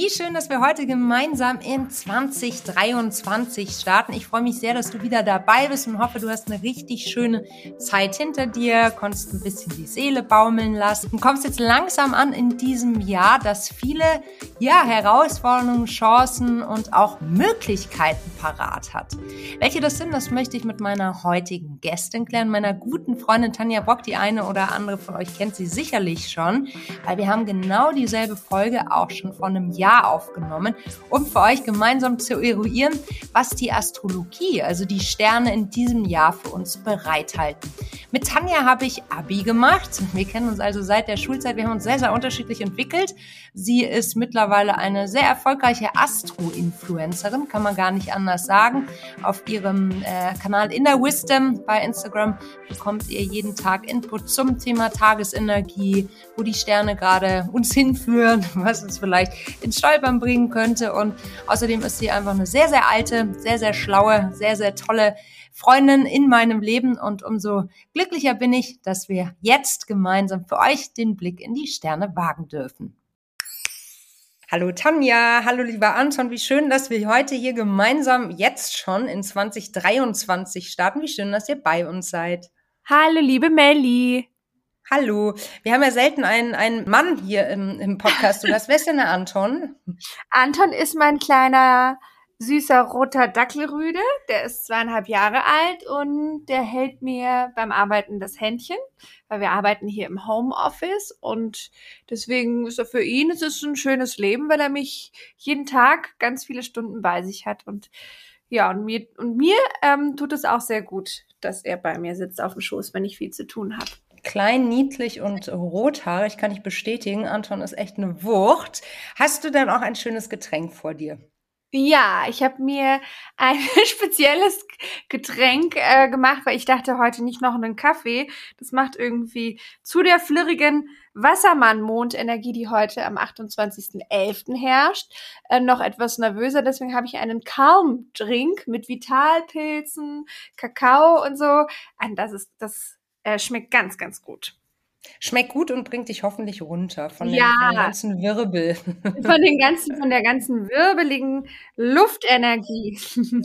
Wie schön, dass wir heute gemeinsam in 2023 starten. Ich freue mich sehr, dass du wieder dabei bist und hoffe, du hast eine richtig schöne Zeit hinter dir, konntest ein bisschen die Seele baumeln lassen und kommst jetzt langsam an in diesem Jahr, das viele ja, Herausforderungen, Chancen und auch Möglichkeiten parat hat. Welche das sind, das möchte ich mit meiner heutigen Gästin klären, meiner guten Freundin Tanja Bock. Die eine oder andere von euch kennt sie sicherlich schon, weil wir haben genau dieselbe Folge auch schon vor einem Jahr aufgenommen, um für euch gemeinsam zu eruieren, was die Astrologie, also die Sterne in diesem Jahr für uns bereithalten. Mit Tanja habe ich Abi gemacht. Wir kennen uns also seit der Schulzeit. Wir haben uns sehr, sehr unterschiedlich entwickelt. Sie ist mittlerweile eine sehr erfolgreiche Astro-Influencerin, kann man gar nicht anders sagen. Auf ihrem äh, Kanal Inner Wisdom bei Instagram bekommt ihr jeden Tag Input zum Thema Tagesenergie, wo die Sterne gerade uns hinführen, was uns vielleicht ins Stolpern bringen könnte. Und außerdem ist sie einfach eine sehr, sehr alte, sehr, sehr schlaue, sehr, sehr tolle Freundin in meinem Leben. Und umso glücklicher bin ich, dass wir jetzt gemeinsam für euch den Blick in die Sterne wagen dürfen. Hallo Tanja, hallo lieber Anton, wie schön, dass wir heute hier gemeinsam jetzt schon in 2023 starten. Wie schön, dass ihr bei uns seid. Hallo liebe Melli. Hallo. Wir haben ja selten einen, einen Mann hier im, im Podcast. Du hast, wer denn der Anton? Anton ist mein kleiner süßer roter Dackelrüde. Der ist zweieinhalb Jahre alt und der hält mir beim Arbeiten das Händchen, weil wir arbeiten hier im Homeoffice und deswegen ist er für ihn, es ist ein schönes Leben, weil er mich jeden Tag ganz viele Stunden bei sich hat und ja, und mir, und mir ähm, tut es auch sehr gut, dass er bei mir sitzt auf dem Schoß, wenn ich viel zu tun habe. Klein, niedlich und rothaarig kann ich bestätigen. Anton ist echt eine Wucht. Hast du denn auch ein schönes Getränk vor dir? Ja, ich habe mir ein spezielles Getränk äh, gemacht, weil ich dachte heute nicht noch einen Kaffee. Das macht irgendwie zu der flirrigen Wassermann-Mondenergie, die heute am 28.11. herrscht, äh, noch etwas nervöser. Deswegen habe ich einen Calm-Drink mit Vitalpilzen, Kakao und so. Und das ist, das äh, schmeckt ganz, ganz gut. Schmeckt gut und bringt dich hoffentlich runter von, ja, den, von den ganzen Wirbel. Von den ganzen, von der ganzen wirbeligen Luftenergie.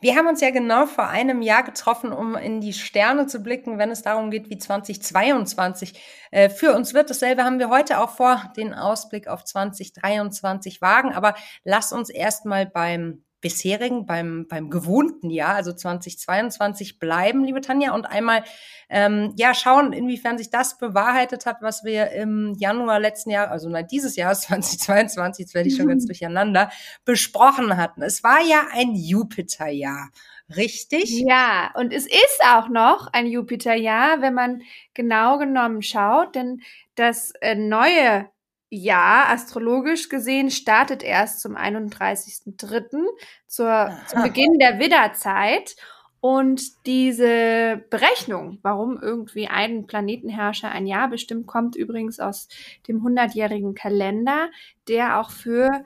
Wir haben uns ja genau vor einem Jahr getroffen, um in die Sterne zu blicken, wenn es darum geht, wie 2022 äh, für uns wird. Dasselbe haben wir heute auch vor, den Ausblick auf 2023 wagen. Aber lass uns erstmal beim bisherigen, beim, beim gewohnten Jahr, also 2022 bleiben, liebe Tanja, und einmal ähm, ja schauen, inwiefern sich das bewahrheitet hat, was wir im Januar letzten Jahr, also nein, dieses Jahres 2022, jetzt werde ich schon ganz durcheinander, besprochen hatten. Es war ja ein Jupiterjahr. Richtig? Ja, und es ist auch noch ein Jupiterjahr, wenn man genau genommen schaut, denn das äh, neue ja, astrologisch gesehen startet erst zum 31.03. Zur, zum Beginn der Widderzeit. Und diese Berechnung, warum irgendwie ein Planetenherrscher ein Jahr bestimmt, kommt übrigens aus dem 100-jährigen Kalender, der auch für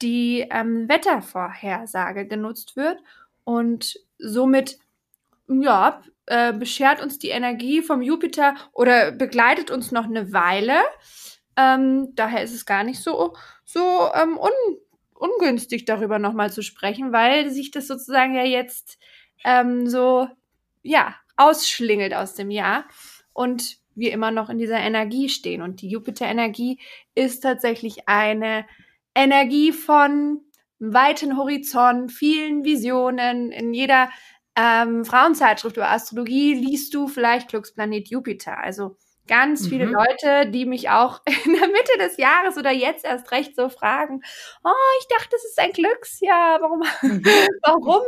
die ähm, Wettervorhersage genutzt wird. Und somit, ja, äh, beschert uns die Energie vom Jupiter oder begleitet uns noch eine Weile. Ähm, daher ist es gar nicht so, so ähm, un, ungünstig, darüber nochmal zu sprechen, weil sich das sozusagen ja jetzt ähm, so, ja, ausschlingelt aus dem Jahr und wir immer noch in dieser Energie stehen. Und die Jupiter-Energie ist tatsächlich eine Energie von weiten Horizont, vielen Visionen. In jeder ähm, Frauenzeitschrift über Astrologie liest du vielleicht Glücksplanet Jupiter. Also ganz viele mhm. Leute, die mich auch in der Mitte des Jahres oder jetzt erst recht so fragen, oh, ich dachte, das ist ein Glücksjahr, warum, mhm. warum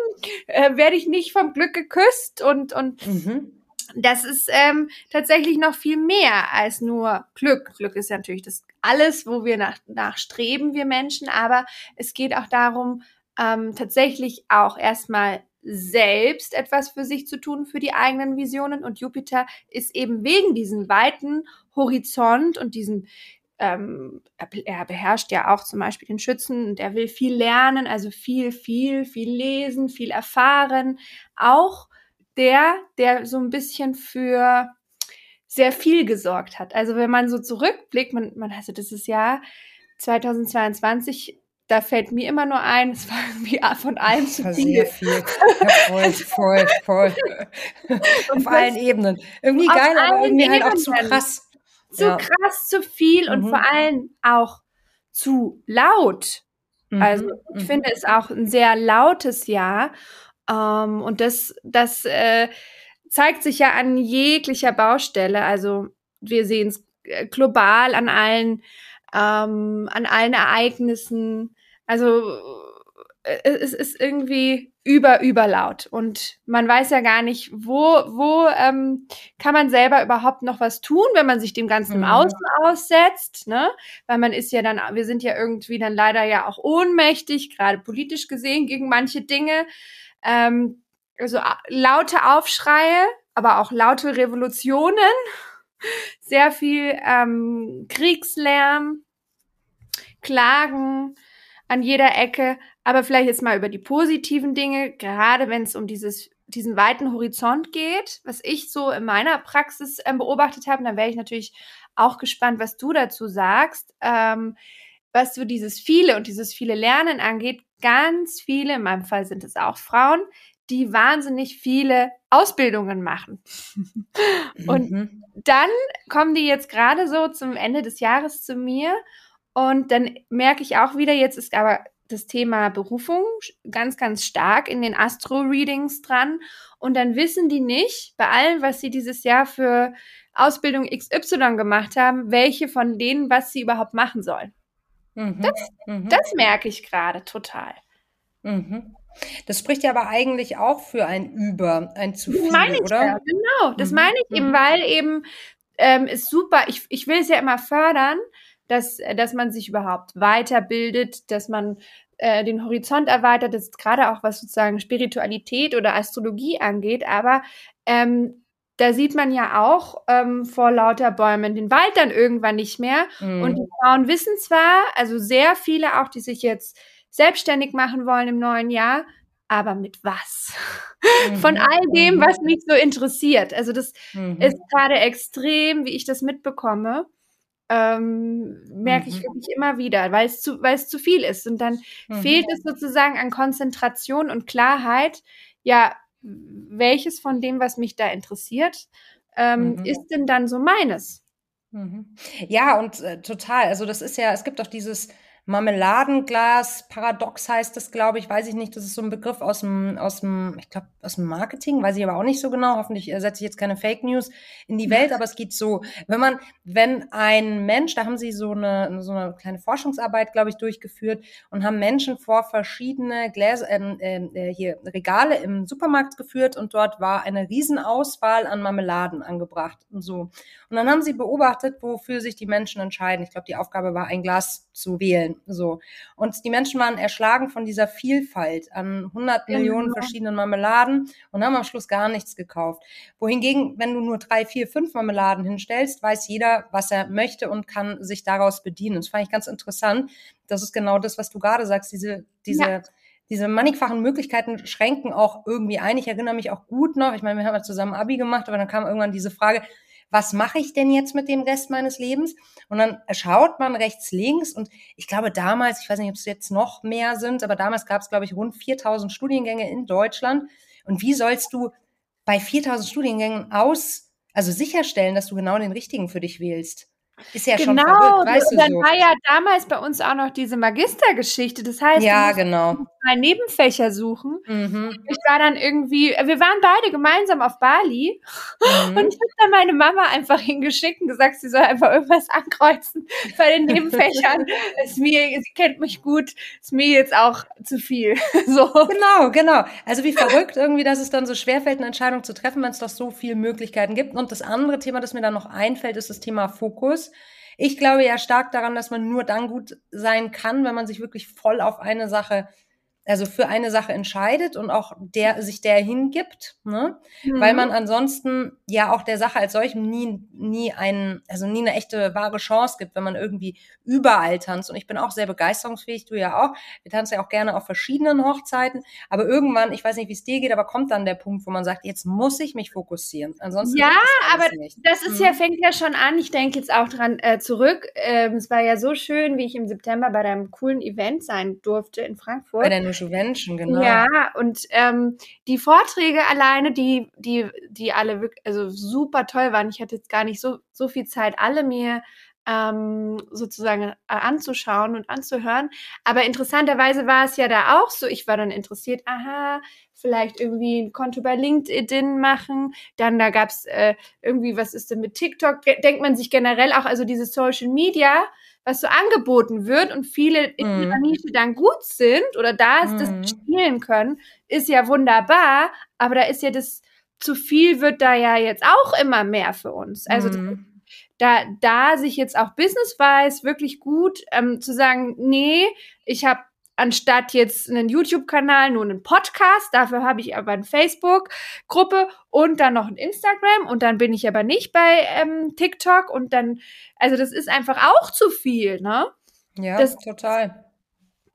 äh, werde ich nicht vom Glück geküsst und, und mhm. Das ist ähm, tatsächlich noch viel mehr als nur Glück. Glück ist ja natürlich das alles, wo wir nach, nach streben, wir Menschen, aber es geht auch darum, ähm, tatsächlich auch erstmal selbst etwas für sich zu tun, für die eigenen Visionen. Und Jupiter ist eben wegen diesem weiten Horizont und diesem ähm, er beherrscht ja auch zum Beispiel den Schützen und er will viel lernen, also viel, viel, viel lesen, viel erfahren. Auch der, der so ein bisschen für sehr viel gesorgt hat. Also wenn man so zurückblickt, man, man also das ist ja 2022 da fällt mir immer nur ein, es war irgendwie von allem zu viel. Sehr viel. Ja, voll, voll, voll. Auf allen Ebenen. Irgendwie geil, aber irgendwie halt auch zu krass. Zu ja. krass, zu viel mhm. und vor allem auch zu laut. Mhm. Also ich mhm. finde es auch ein sehr lautes Jahr. Ähm, und das, das äh, zeigt sich ja an jeglicher Baustelle. Also wir sehen es äh, global an allen ähm, an allen Ereignissen. Also äh, es ist irgendwie über überlaut und man weiß ja gar nicht, wo wo ähm, kann man selber überhaupt noch was tun, wenn man sich dem Ganzen im mhm. Außen aussetzt, ne? Weil man ist ja dann, wir sind ja irgendwie dann leider ja auch ohnmächtig, gerade politisch gesehen gegen manche Dinge. Ähm, also laute Aufschreie, aber auch laute Revolutionen, sehr viel ähm, Kriegslärm, Klagen an jeder Ecke, aber vielleicht jetzt mal über die positiven Dinge, gerade wenn es um dieses diesen weiten Horizont geht, was ich so in meiner Praxis ähm, beobachtet habe, dann wäre ich natürlich auch gespannt, was du dazu sagst. Ähm, was so dieses viele und dieses viele Lernen angeht, ganz viele, in meinem Fall sind es auch Frauen, die wahnsinnig viele Ausbildungen machen. und mhm. dann kommen die jetzt gerade so zum Ende des Jahres zu mir und dann merke ich auch wieder, jetzt ist aber das Thema Berufung ganz, ganz stark in den Astro-Readings dran. Und dann wissen die nicht, bei allem, was sie dieses Jahr für Ausbildung XY gemacht haben, welche von denen, was sie überhaupt machen sollen. Mhm. Das, mhm. das merke ich gerade total. Mhm. Das spricht ja aber eigentlich auch für ein Über, ein zu viel, meine ich oder? Ja, genau, das mhm. meine ich eben, mhm. weil eben ähm, ist super, ich, ich will es ja immer fördern, dass, dass man sich überhaupt weiterbildet, dass man äh, den Horizont erweitert, das ist gerade auch was sozusagen Spiritualität oder Astrologie angeht, aber ähm, da sieht man ja auch ähm, vor lauter Bäumen den Wald dann irgendwann nicht mehr. Mhm. Und die Frauen wissen zwar, also sehr viele auch, die sich jetzt selbstständig machen wollen im neuen Jahr, aber mit was? Mhm. Von all dem, mhm. was mich so interessiert. Also das mhm. ist gerade extrem, wie ich das mitbekomme ähm, merke ich mhm. wirklich immer wieder, weil es zu, weil es zu viel ist. Und dann mhm. fehlt es sozusagen an Konzentration und Klarheit. Ja, welches von dem, was mich da interessiert, ähm, mhm. ist denn dann so meines? Mhm. Ja, und äh, total. Also das ist ja, es gibt auch dieses Marmeladenglas, Paradox heißt das, glaube ich, weiß ich nicht. Das ist so ein Begriff aus dem, aus dem, ich glaube, aus dem Marketing, weiß ich aber auch nicht so genau. Hoffentlich setze ich jetzt keine Fake News in die Welt, aber es geht so, wenn man, wenn ein Mensch, da haben sie so eine, so eine kleine Forschungsarbeit, glaube ich, durchgeführt und haben Menschen vor verschiedene Gläser, ähm, äh, hier Regale im Supermarkt geführt und dort war eine Riesenauswahl an Marmeladen angebracht und so. Und dann haben sie beobachtet, wofür sich die Menschen entscheiden. Ich glaube, die Aufgabe war, ein Glas zu wählen. So. Und die Menschen waren erschlagen von dieser Vielfalt an 100 genau. Millionen verschiedenen Marmeladen und haben am Schluss gar nichts gekauft. Wohingegen, wenn du nur drei, vier, fünf Marmeladen hinstellst, weiß jeder, was er möchte und kann sich daraus bedienen. Das fand ich ganz interessant. Das ist genau das, was du gerade sagst, diese, diese, ja diese mannigfachen Möglichkeiten schränken auch irgendwie ein. Ich erinnere mich auch gut noch, ich meine, wir haben ja zusammen Abi gemacht, aber dann kam irgendwann diese Frage, was mache ich denn jetzt mit dem Rest meines Lebens? Und dann schaut man rechts, links und ich glaube damals, ich weiß nicht, ob es jetzt noch mehr sind, aber damals gab es, glaube ich, rund 4000 Studiengänge in Deutschland. Und wie sollst du bei 4000 Studiengängen aus, also sicherstellen, dass du genau den richtigen für dich wählst? Ist ja genau, schon verrückt, weißt du dann so. war ja damals bei uns auch noch diese Magistergeschichte. Das heißt, ja, genau. mal Nebenfächer suchen. Mhm. Ich war dann irgendwie, wir waren beide gemeinsam auf Bali mhm. und ich habe dann meine Mama einfach hingeschickt und gesagt, sie soll einfach irgendwas ankreuzen bei den Nebenfächern. ist mir, sie kennt mich gut, ist mir jetzt auch zu viel. so. Genau, genau. Also wie verrückt irgendwie, dass es dann so schwerfällt, eine Entscheidung zu treffen, wenn es doch so viele Möglichkeiten gibt. Und das andere Thema, das mir dann noch einfällt, ist das Thema Fokus. Ich glaube ja stark daran, dass man nur dann gut sein kann, wenn man sich wirklich voll auf eine Sache also für eine Sache entscheidet und auch der sich der hingibt, ne? Mhm. weil man ansonsten ja auch der Sache als solchem nie nie einen also nie eine echte wahre Chance gibt, wenn man irgendwie überall tanzt und ich bin auch sehr begeisterungsfähig, du ja auch. Wir tanzen ja auch gerne auf verschiedenen Hochzeiten, aber irgendwann, ich weiß nicht, wie es dir geht, aber kommt dann der Punkt, wo man sagt, jetzt muss ich mich fokussieren. Ansonsten Ja, aber nicht. das ist mhm. ja fängt ja schon an. Ich denke jetzt auch dran äh, zurück. Ähm, es war ja so schön, wie ich im September bei deinem coolen Event sein durfte in Frankfurt. Bei der Nuschenmenschen, genau. Ja, und ähm, die Vorträge alleine, die, die, die alle wirklich, also super toll waren. Ich hatte jetzt gar nicht so, so viel Zeit, alle mir ähm, sozusagen äh, anzuschauen und anzuhören. Aber interessanterweise war es ja da auch so. Ich war dann interessiert, aha, vielleicht irgendwie ein Konto bei LinkedIn machen. Dann da gab's äh, irgendwie, was ist denn mit TikTok? Denkt man sich generell auch, also diese Social Media, was so angeboten wird und viele in mm. ihrer Nische dann gut sind oder da ist, mm. das mhm. spielen können, ist ja wunderbar. Aber da ist ja das zu viel wird da ja jetzt auch immer mehr für uns. Also mm da, da sich jetzt auch business-wise wirklich gut ähm, zu sagen, nee, ich habe anstatt jetzt einen YouTube-Kanal nur einen Podcast, dafür habe ich aber eine Facebook-Gruppe und dann noch ein Instagram und dann bin ich aber nicht bei ähm, TikTok und dann, also das ist einfach auch zu viel, ne? Ja, das, total.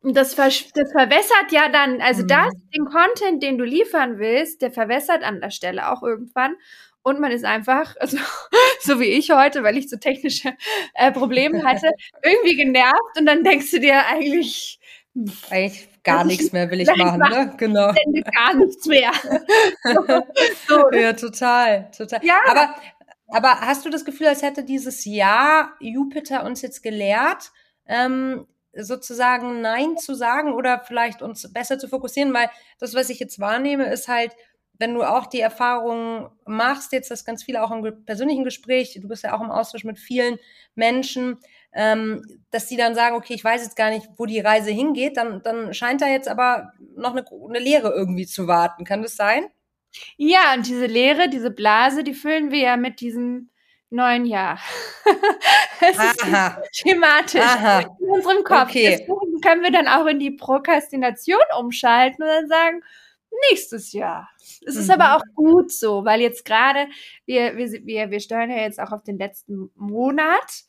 Das, ver das verwässert ja dann, also mhm. das, den Content, den du liefern willst, der verwässert an der Stelle auch irgendwann und man ist einfach, also so wie ich heute, weil ich so technische äh, Probleme hatte, irgendwie genervt und dann denkst du dir eigentlich, eigentlich gar nichts mehr will ich machen, ne? Genau. Gar nichts mehr. so. Ja, total, total. Ja. Aber, aber hast du das Gefühl, als hätte dieses Jahr Jupiter uns jetzt gelehrt, ähm, sozusagen Nein zu sagen oder vielleicht uns besser zu fokussieren, weil das, was ich jetzt wahrnehme, ist halt, wenn du auch die Erfahrung machst, jetzt das ganz viel auch im persönlichen Gespräch, du bist ja auch im Austausch mit vielen Menschen, ähm, dass die dann sagen, okay, ich weiß jetzt gar nicht, wo die Reise hingeht, dann, dann scheint da jetzt aber noch eine, eine Lehre irgendwie zu warten. Kann das sein? Ja, und diese Lehre, diese Blase, die füllen wir ja mit diesem neuen Jahr. es Aha. ist thematisch Aha. in unserem Kopf. Okay. Deswegen können wir dann auch in die Prokrastination umschalten und dann sagen, nächstes Jahr. Es ist mhm. aber auch gut so, weil jetzt gerade, wir, wir, wir, wir steuern ja jetzt auch auf den letzten Monat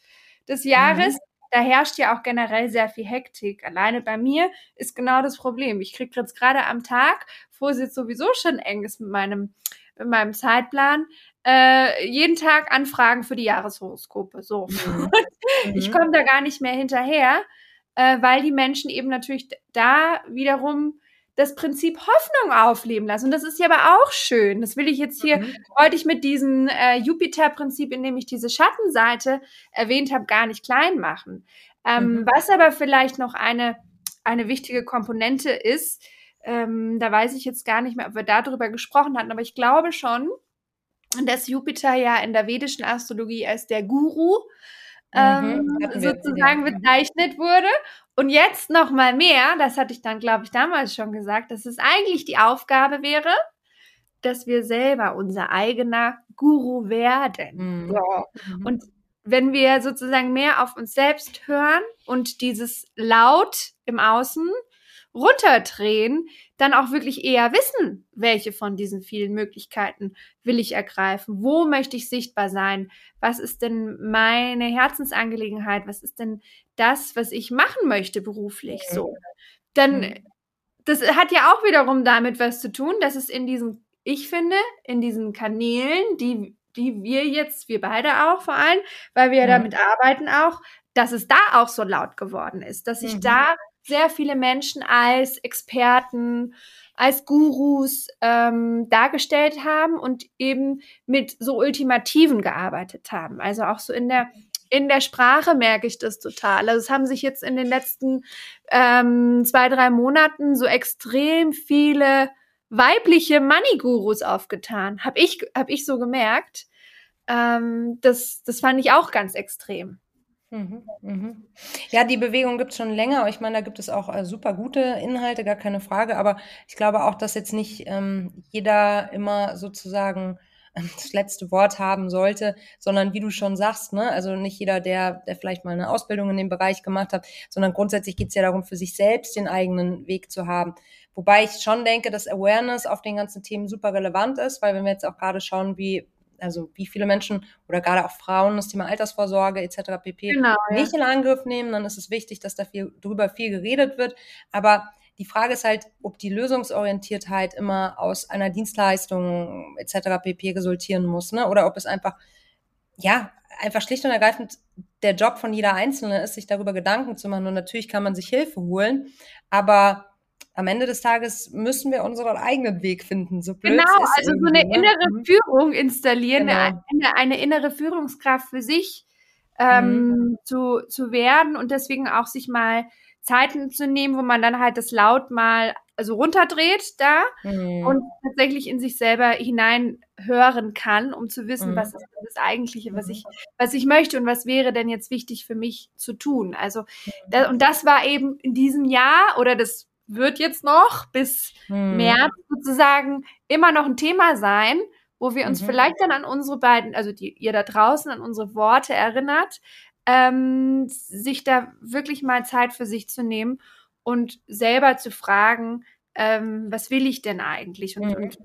des Jahres. Mhm. Da herrscht ja auch generell sehr viel Hektik. Alleine bei mir ist genau das Problem. Ich kriege jetzt gerade am Tag, wo es jetzt sowieso schon eng ist mit meinem, mit meinem Zeitplan, äh, jeden Tag Anfragen für die Jahreshoroskope. So. Mhm. ich mhm. komme da gar nicht mehr hinterher, äh, weil die Menschen eben natürlich da wiederum das Prinzip Hoffnung aufleben lassen. Und das ist ja aber auch schön. Das will ich jetzt hier, mhm. wollte ich mit diesem äh, Jupiter-Prinzip, in dem ich diese Schattenseite erwähnt habe, gar nicht klein machen. Ähm, mhm. Was aber vielleicht noch eine, eine wichtige Komponente ist, ähm, da weiß ich jetzt gar nicht mehr, ob wir darüber gesprochen hatten, aber ich glaube schon, dass Jupiter ja in der vedischen Astrologie als der Guru mhm, ähm, sozusagen bezeichnet wurde. Und jetzt noch mal mehr, das hatte ich dann, glaube ich, damals schon gesagt, dass es eigentlich die Aufgabe wäre, dass wir selber unser eigener Guru werden. Mhm. So. Mhm. Und wenn wir sozusagen mehr auf uns selbst hören und dieses Laut im Außen runterdrehen, dann auch wirklich eher wissen, welche von diesen vielen Möglichkeiten will ich ergreifen, wo möchte ich sichtbar sein, was ist denn meine Herzensangelegenheit, was ist denn das, was ich machen möchte beruflich so. Dann, mhm. das hat ja auch wiederum damit was zu tun, dass es in diesen, ich finde, in diesen Kanälen, die die wir jetzt, wir beide auch vor allem, weil wir ja mhm. damit arbeiten auch, dass es da auch so laut geworden ist, dass ich mhm. da sehr viele Menschen als Experten, als Gurus ähm, dargestellt haben und eben mit so Ultimativen gearbeitet haben. Also auch so in der in der Sprache merke ich das total. Also es haben sich jetzt in den letzten ähm, zwei, drei Monaten so extrem viele weibliche Money-Gurus aufgetan. Hab ich, hab ich so gemerkt. Ähm, das, das fand ich auch ganz extrem. Mhm, mhm. Ja, die Bewegung gibt es schon länger. Ich meine, da gibt es auch äh, super gute Inhalte, gar keine Frage. Aber ich glaube auch, dass jetzt nicht ähm, jeder immer sozusagen das letzte Wort haben sollte, sondern wie du schon sagst, ne, also nicht jeder, der, der vielleicht mal eine Ausbildung in dem Bereich gemacht hat, sondern grundsätzlich geht es ja darum, für sich selbst den eigenen Weg zu haben. Wobei ich schon denke, dass Awareness auf den ganzen Themen super relevant ist, weil wenn wir jetzt auch gerade schauen, wie also wie viele Menschen oder gerade auch Frauen das Thema Altersvorsorge etc. pp. Genau, nicht ja. in Angriff nehmen, dann ist es wichtig, dass da viel drüber viel geredet wird. Aber die Frage ist halt, ob die Lösungsorientiertheit immer aus einer Dienstleistung etc. pp. resultieren muss, ne? Oder ob es einfach, ja, einfach schlicht und ergreifend der Job von jeder Einzelne ist, sich darüber Gedanken zu machen. Und natürlich kann man sich Hilfe holen, aber am Ende des Tages müssen wir unseren eigenen Weg finden. So blöd genau, also so eine ne? innere mhm. Führung installieren, genau. eine, eine, innere Führungskraft für sich ähm, mhm. zu, zu werden und deswegen auch sich mal Zeiten zu nehmen, wo man dann halt das laut mal also runterdreht da mhm. und tatsächlich in sich selber hinein hören kann, um zu wissen, mhm. was ist das Eigentliche, was mhm. ich, was ich möchte und was wäre denn jetzt wichtig für mich zu tun. Also, mhm. da, und das war eben in diesem Jahr oder das wird jetzt noch bis mhm. März sozusagen immer noch ein Thema sein, wo wir uns mhm. vielleicht dann an unsere beiden, also die, ihr da draußen, an unsere Worte erinnert, ähm, sich da wirklich mal Zeit für sich zu nehmen und selber zu fragen, ähm, was will ich denn eigentlich und, mhm. und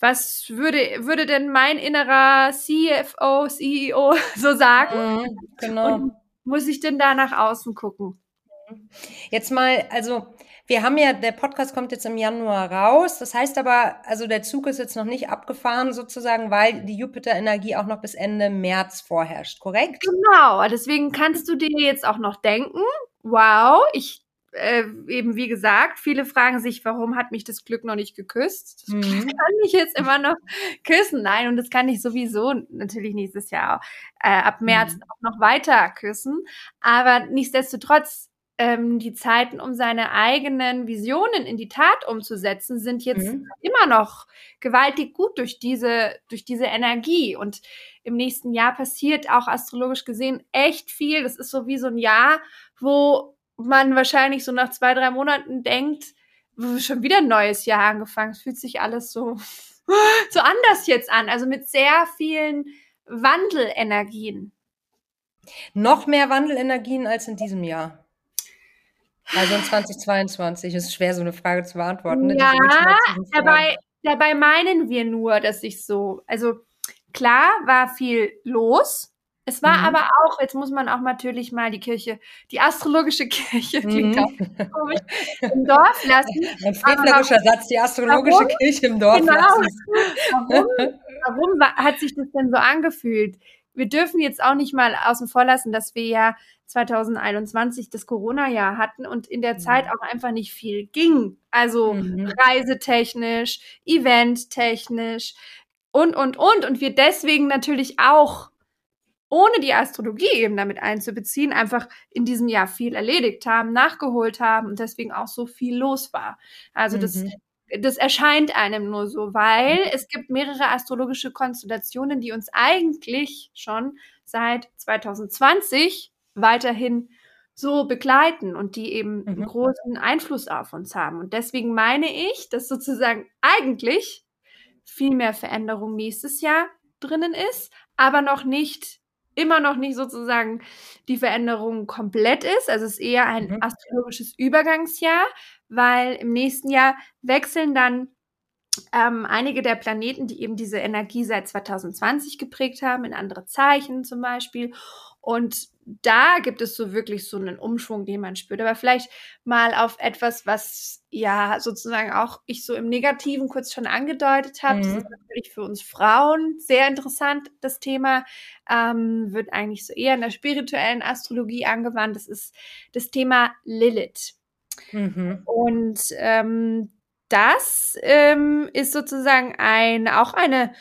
was würde, würde denn mein innerer CFO, CEO so sagen? Mhm, genau. Und muss ich denn da nach außen gucken? Jetzt mal, also wir haben ja, der Podcast kommt jetzt im Januar raus. Das heißt aber, also der Zug ist jetzt noch nicht abgefahren sozusagen, weil die Jupiter-Energie auch noch bis Ende März vorherrscht, korrekt? Genau, deswegen kannst du dir jetzt auch noch denken, wow, ich äh, eben wie gesagt, viele fragen sich, warum hat mich das Glück noch nicht geküsst? Das mhm. kann ich jetzt immer noch küssen. Nein, und das kann ich sowieso natürlich nächstes Jahr äh, ab März mhm. auch noch weiter küssen. Aber nichtsdestotrotz ähm, die Zeiten, um seine eigenen Visionen in die Tat umzusetzen, sind jetzt mhm. immer noch gewaltig gut durch diese, durch diese Energie. Und im nächsten Jahr passiert auch astrologisch gesehen echt viel. Das ist so wie so ein Jahr, wo man wahrscheinlich so nach zwei, drei Monaten denkt, schon wieder ein neues Jahr angefangen. Es fühlt sich alles so, so anders jetzt an. Also mit sehr vielen Wandelenergien. Noch mehr Wandelenergien als in diesem Jahr. Also in 2022 ist schwer, so eine Frage zu beantworten. Ne? Ja, dabei, dabei meinen wir nur, dass ich so, also klar war viel los. Es war mhm. aber auch, jetzt muss man auch natürlich mal die Kirche, die astrologische Kirche, klingt mhm. auch komisch, im Dorf lassen. Ein frevlerischer Satz, die astrologische warum? Kirche im Dorf genau. lassen. Warum, warum hat sich das denn so angefühlt? Wir dürfen jetzt auch nicht mal außen vor lassen, dass wir ja 2021 das Corona-Jahr hatten und in der Zeit auch einfach nicht viel ging. Also mhm. reisetechnisch, eventtechnisch und, und, und. Und wir deswegen natürlich auch, ohne die Astrologie eben damit einzubeziehen, einfach in diesem Jahr viel erledigt haben, nachgeholt haben und deswegen auch so viel los war. Also mhm. das das erscheint einem nur so, weil es gibt mehrere astrologische Konstellationen, die uns eigentlich schon seit 2020 weiterhin so begleiten und die eben mhm. einen großen Einfluss auf uns haben. Und deswegen meine ich, dass sozusagen eigentlich viel mehr Veränderung nächstes Jahr drinnen ist, aber noch nicht, immer noch nicht sozusagen die Veränderung komplett ist. Also es ist eher ein mhm. astrologisches Übergangsjahr, weil im nächsten Jahr wechseln dann ähm, einige der Planeten, die eben diese Energie seit 2020 geprägt haben, in andere Zeichen zum Beispiel. Und da gibt es so wirklich so einen Umschwung, den man spürt. Aber vielleicht mal auf etwas, was ja sozusagen auch ich so im Negativen kurz schon angedeutet habe. Mhm. Das ist natürlich für uns Frauen sehr interessant, das Thema. Ähm, wird eigentlich so eher in der spirituellen Astrologie angewandt. Das ist das Thema Lilith. Mhm. Und ähm, das ähm, ist sozusagen ein, auch eine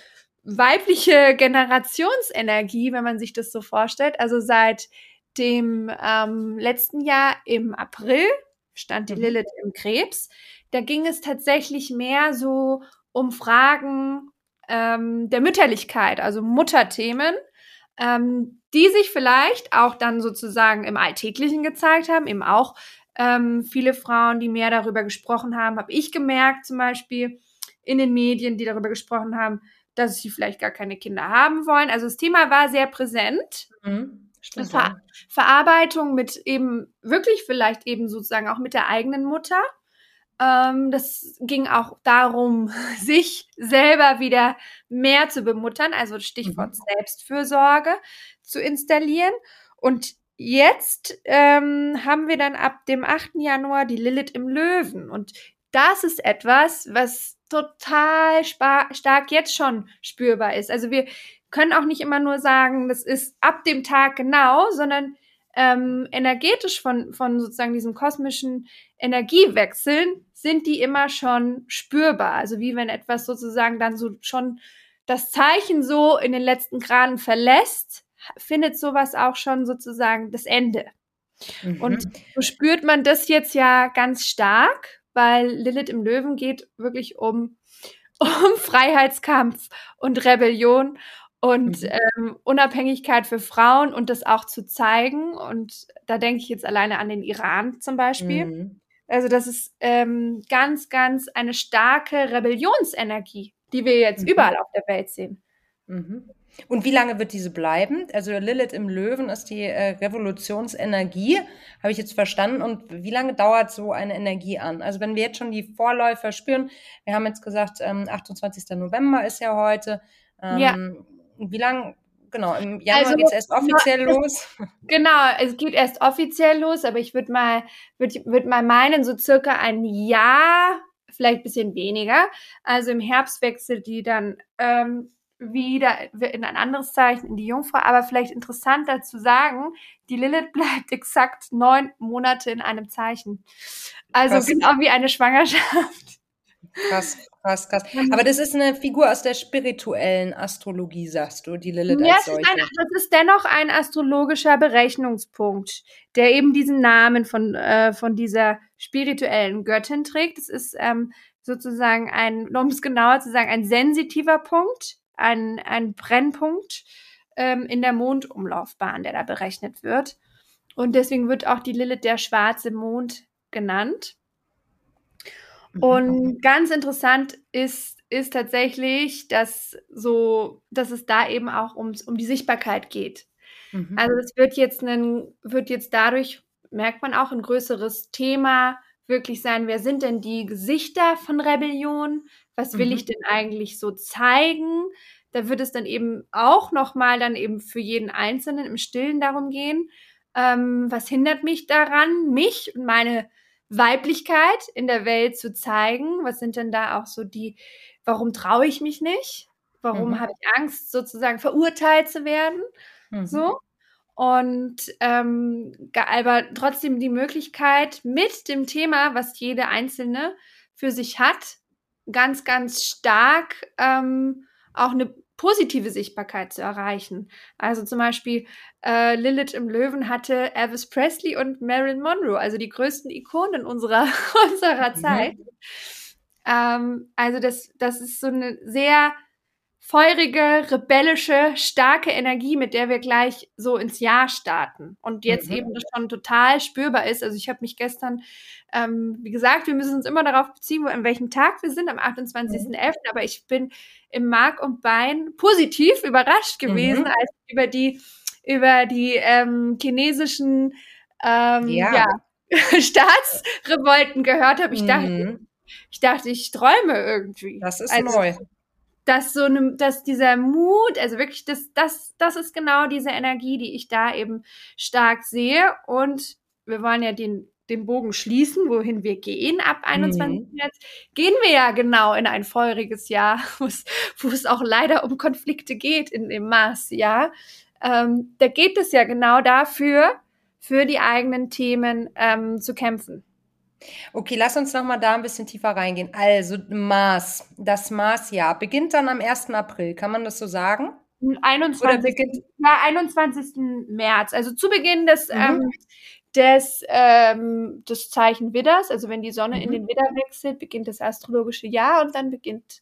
weibliche Generationsenergie, wenn man sich das so vorstellt. Also seit dem ähm, letzten Jahr im April stand die mhm. Lilith im Krebs. Da ging es tatsächlich mehr so um Fragen ähm, der Mütterlichkeit, also Mutterthemen, ähm, die sich vielleicht auch dann sozusagen im Alltäglichen gezeigt haben, eben auch ähm, viele Frauen, die mehr darüber gesprochen haben, habe ich gemerkt, zum Beispiel in den Medien, die darüber gesprochen haben, dass sie vielleicht gar keine Kinder haben wollen. Also das Thema war sehr präsent. Mhm. Ver. Verarbeitung mit eben wirklich vielleicht eben sozusagen auch mit der eigenen Mutter. Ähm, das ging auch darum, sich selber wieder mehr zu bemuttern, also Stichwort Mhm. Selbstfürsorge zu installieren. Und jetzt ähm, haben wir dann ab dem 8. Januar die Lilith im Löwen. Und das ist etwas, was total stark jetzt schon spürbar ist. Also wir können auch nicht immer nur sagen, das ist ab dem Tag genau, sondern ähm, energetisch von, von sozusagen diesem kosmischen Energiewechseln sind die immer schon spürbar. Also wie wenn etwas sozusagen dann so schon das Zeichen so in den letzten Graden verlässt, findet sowas auch schon sozusagen das Ende. Mhm. Und so spürt man das jetzt ja ganz stark, weil Lilith im Löwen geht wirklich um, um Freiheitskampf und Rebellion und Mhm. ähm, Unabhängigkeit für Frauen und das auch zu zeigen. Und da denke ich jetzt alleine an den Iran zum Beispiel. Mhm. Also das ist ähm, ganz, ganz eine starke Rebellionsenergie, die wir jetzt Mhm. überall auf der Welt sehen. Und wie lange wird diese bleiben? Also Lilith im Löwen ist die äh, Revolutionsenergie, habe ich jetzt verstanden. Und wie lange dauert so eine Energie an? Also wenn wir jetzt schon die Vorläufer spüren, wir haben jetzt gesagt, ähm, 28. November ist ja heute. Ähm, Ja. Wie lange, genau, im Januar Also, geht es erst offiziell los. Genau, es geht erst offiziell los, aber ich würde mal, würde würd mal meinen, so circa ein Jahr, vielleicht ein bisschen weniger. Also im Herbst wechselt die dann ähm, wieder in ein anderes Zeichen, in die Jungfrau. Aber vielleicht interessanter zu sagen, die Lilith bleibt exakt neun Monate in einem Zeichen. Also Krass. genau wie eine Schwangerschaft. Krass, krass, krass. Aber das ist eine Figur aus der spirituellen Astrologie, sagst du, die Lilith Ja, als es ist, solche. ein, das ist dennoch ein astrologischer Berechnungspunkt, der eben diesen Namen von, äh, von dieser spirituellen Göttin trägt. Es ist ähm, sozusagen ein, um es genauer zu sagen, ein sensitiver Punkt, ein, ein Brennpunkt ähm, in der Mondumlaufbahn, der da berechnet wird. Und deswegen wird auch die Lilith der schwarze Mond genannt. Mhm. Und ganz interessant ist, ist tatsächlich, dass so, dass es da eben auch ums, um die Sichtbarkeit geht. Mhm. Also das wird jetzt ein, wird jetzt dadurch, merkt man auch, ein größeres Thema wirklich sein, wer sind denn die Gesichter von Rebellion? Was will Mhm. ich denn eigentlich so zeigen? Da wird es dann eben auch nochmal dann eben für jeden Einzelnen im Stillen darum gehen, ähm, was hindert mich daran, mich und meine Weiblichkeit in der Welt zu zeigen? Was sind denn da auch so die, warum traue ich mich nicht? Warum Mhm. habe ich Angst, sozusagen verurteilt zu werden? Mhm. So. Und ähm, aber trotzdem die Möglichkeit, mit dem Thema, was jede Einzelne für sich hat, ganz, ganz stark ähm, auch eine positive Sichtbarkeit zu erreichen. Also zum Beispiel äh, Lilith im Löwen hatte Elvis Presley und Marilyn Monroe, also die größten Ikonen unserer, unserer Mhm. Zeit. Ähm, also das, das ist so eine sehr feurige, rebellische, starke Energie, mit der wir gleich so ins Jahr starten. Und jetzt Mhm. eben das schon total spürbar ist. Also ich habe mich gestern, ähm, wie gesagt, wir müssen uns immer darauf beziehen, wo, an welchem Tag wir sind, am 28.11., aber ich bin im Mark und Bein positiv überrascht gewesen, Mhm. als ich über die, über die ähm, chinesischen ähm, Ja. ja. Staatsrevolten gehört habe. Ich dachte, Mhm. ich dachte, ich träume irgendwie. Das ist Also, neu. Dass so ne, dass dieser Mut, also wirklich, das, das, das ist genau diese Energie, die ich da eben stark sehe. Und wir wollen ja den, den Bogen schließen, wohin wir gehen ab 21. Mhm. März. Gehen wir ja genau in ein feuriges Jahr, wo es, auch leider um Konflikte geht in dem Marsjahr. Ähm, da geht es ja genau dafür, für die eigenen Themen ähm, zu kämpfen. Okay, lass uns noch mal da ein bisschen tiefer reingehen. Also Mars, das Marsjahr beginnt dann am 1. April, kann man das so sagen? Oder 21. beginnt Ja, 21. März, also zu Beginn des, Mhm. ähm, des, ähm, des Zeichen Widders, also wenn die Sonne in Mhm. den Widder wechselt, beginnt das astrologische Jahr und dann beginnt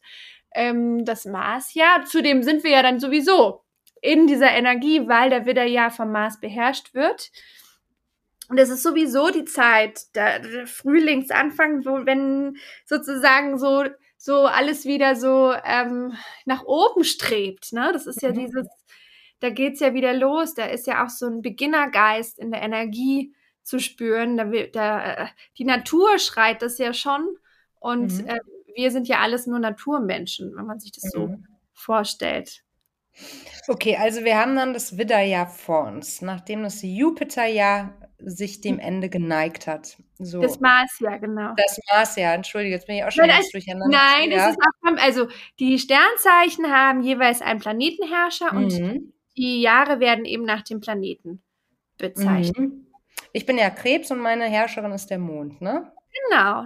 ähm, das Marsjahr. Zudem sind wir ja dann sowieso in dieser Energie, weil der Widder ja vom Mars beherrscht wird. Und es ist sowieso die Zeit, der, der Frühlingsanfang, wo wenn sozusagen so so alles wieder so ähm, nach oben strebt. Ne? Das ist ja mhm. dieses, da geht's ja wieder los. Da ist ja auch so ein Beginnergeist in der Energie zu spüren. Da, da, äh, die Natur schreit das ja schon. Und mhm. äh, wir sind ja alles nur Naturmenschen, wenn man sich das mhm. so vorstellt. Okay, also wir haben dann das Widderjahr vor uns, nachdem das Jupiterjahr sich dem Ende geneigt hat. So. Das Marsjahr, genau. Das Marsjahr, entschuldige, jetzt bin ich auch schon ganz durcheinander. Nein, ja. das ist auch, also die Sternzeichen haben jeweils einen Planetenherrscher mhm. und die Jahre werden eben nach dem Planeten bezeichnet. Mhm. Ich bin ja Krebs und meine Herrscherin ist der Mond, ne? Genau.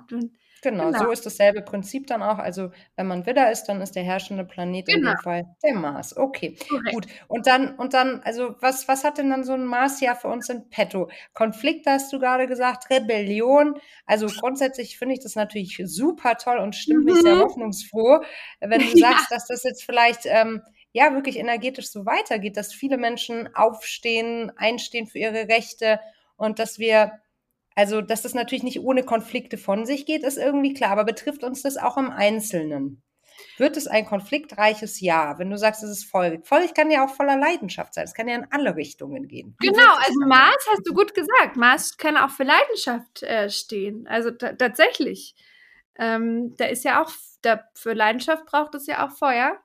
Genau, genau, so ist dasselbe Prinzip dann auch. Also wenn man Widder ist, dann ist der herrschende Planet genau. in dem genau. Fall der Mars. Okay, Correct. gut. Und dann, und dann, also was, was hat denn dann so ein Mars ja für uns in petto? Konflikt hast du gerade gesagt, Rebellion. Also grundsätzlich finde ich das natürlich super toll und stimmt mhm. mich sehr mhm. hoffnungsfroh, wenn du sagst, ja. dass das jetzt vielleicht ähm, ja wirklich energetisch so weitergeht, dass viele Menschen aufstehen, einstehen für ihre Rechte und dass wir also, dass das natürlich nicht ohne Konflikte von sich geht, ist irgendwie klar, aber betrifft uns das auch im Einzelnen? Wird es ein konfliktreiches Jahr, wenn du sagst, es ist feurig? Feurig kann ja auch voller Leidenschaft sein. Es kann ja in alle Richtungen gehen. Wie genau, also Mars hast du gut gesagt. Mars kann auch für Leidenschaft äh, stehen. Also tatsächlich. Ähm, da ist ja auch, da, für Leidenschaft braucht es ja auch Feuer.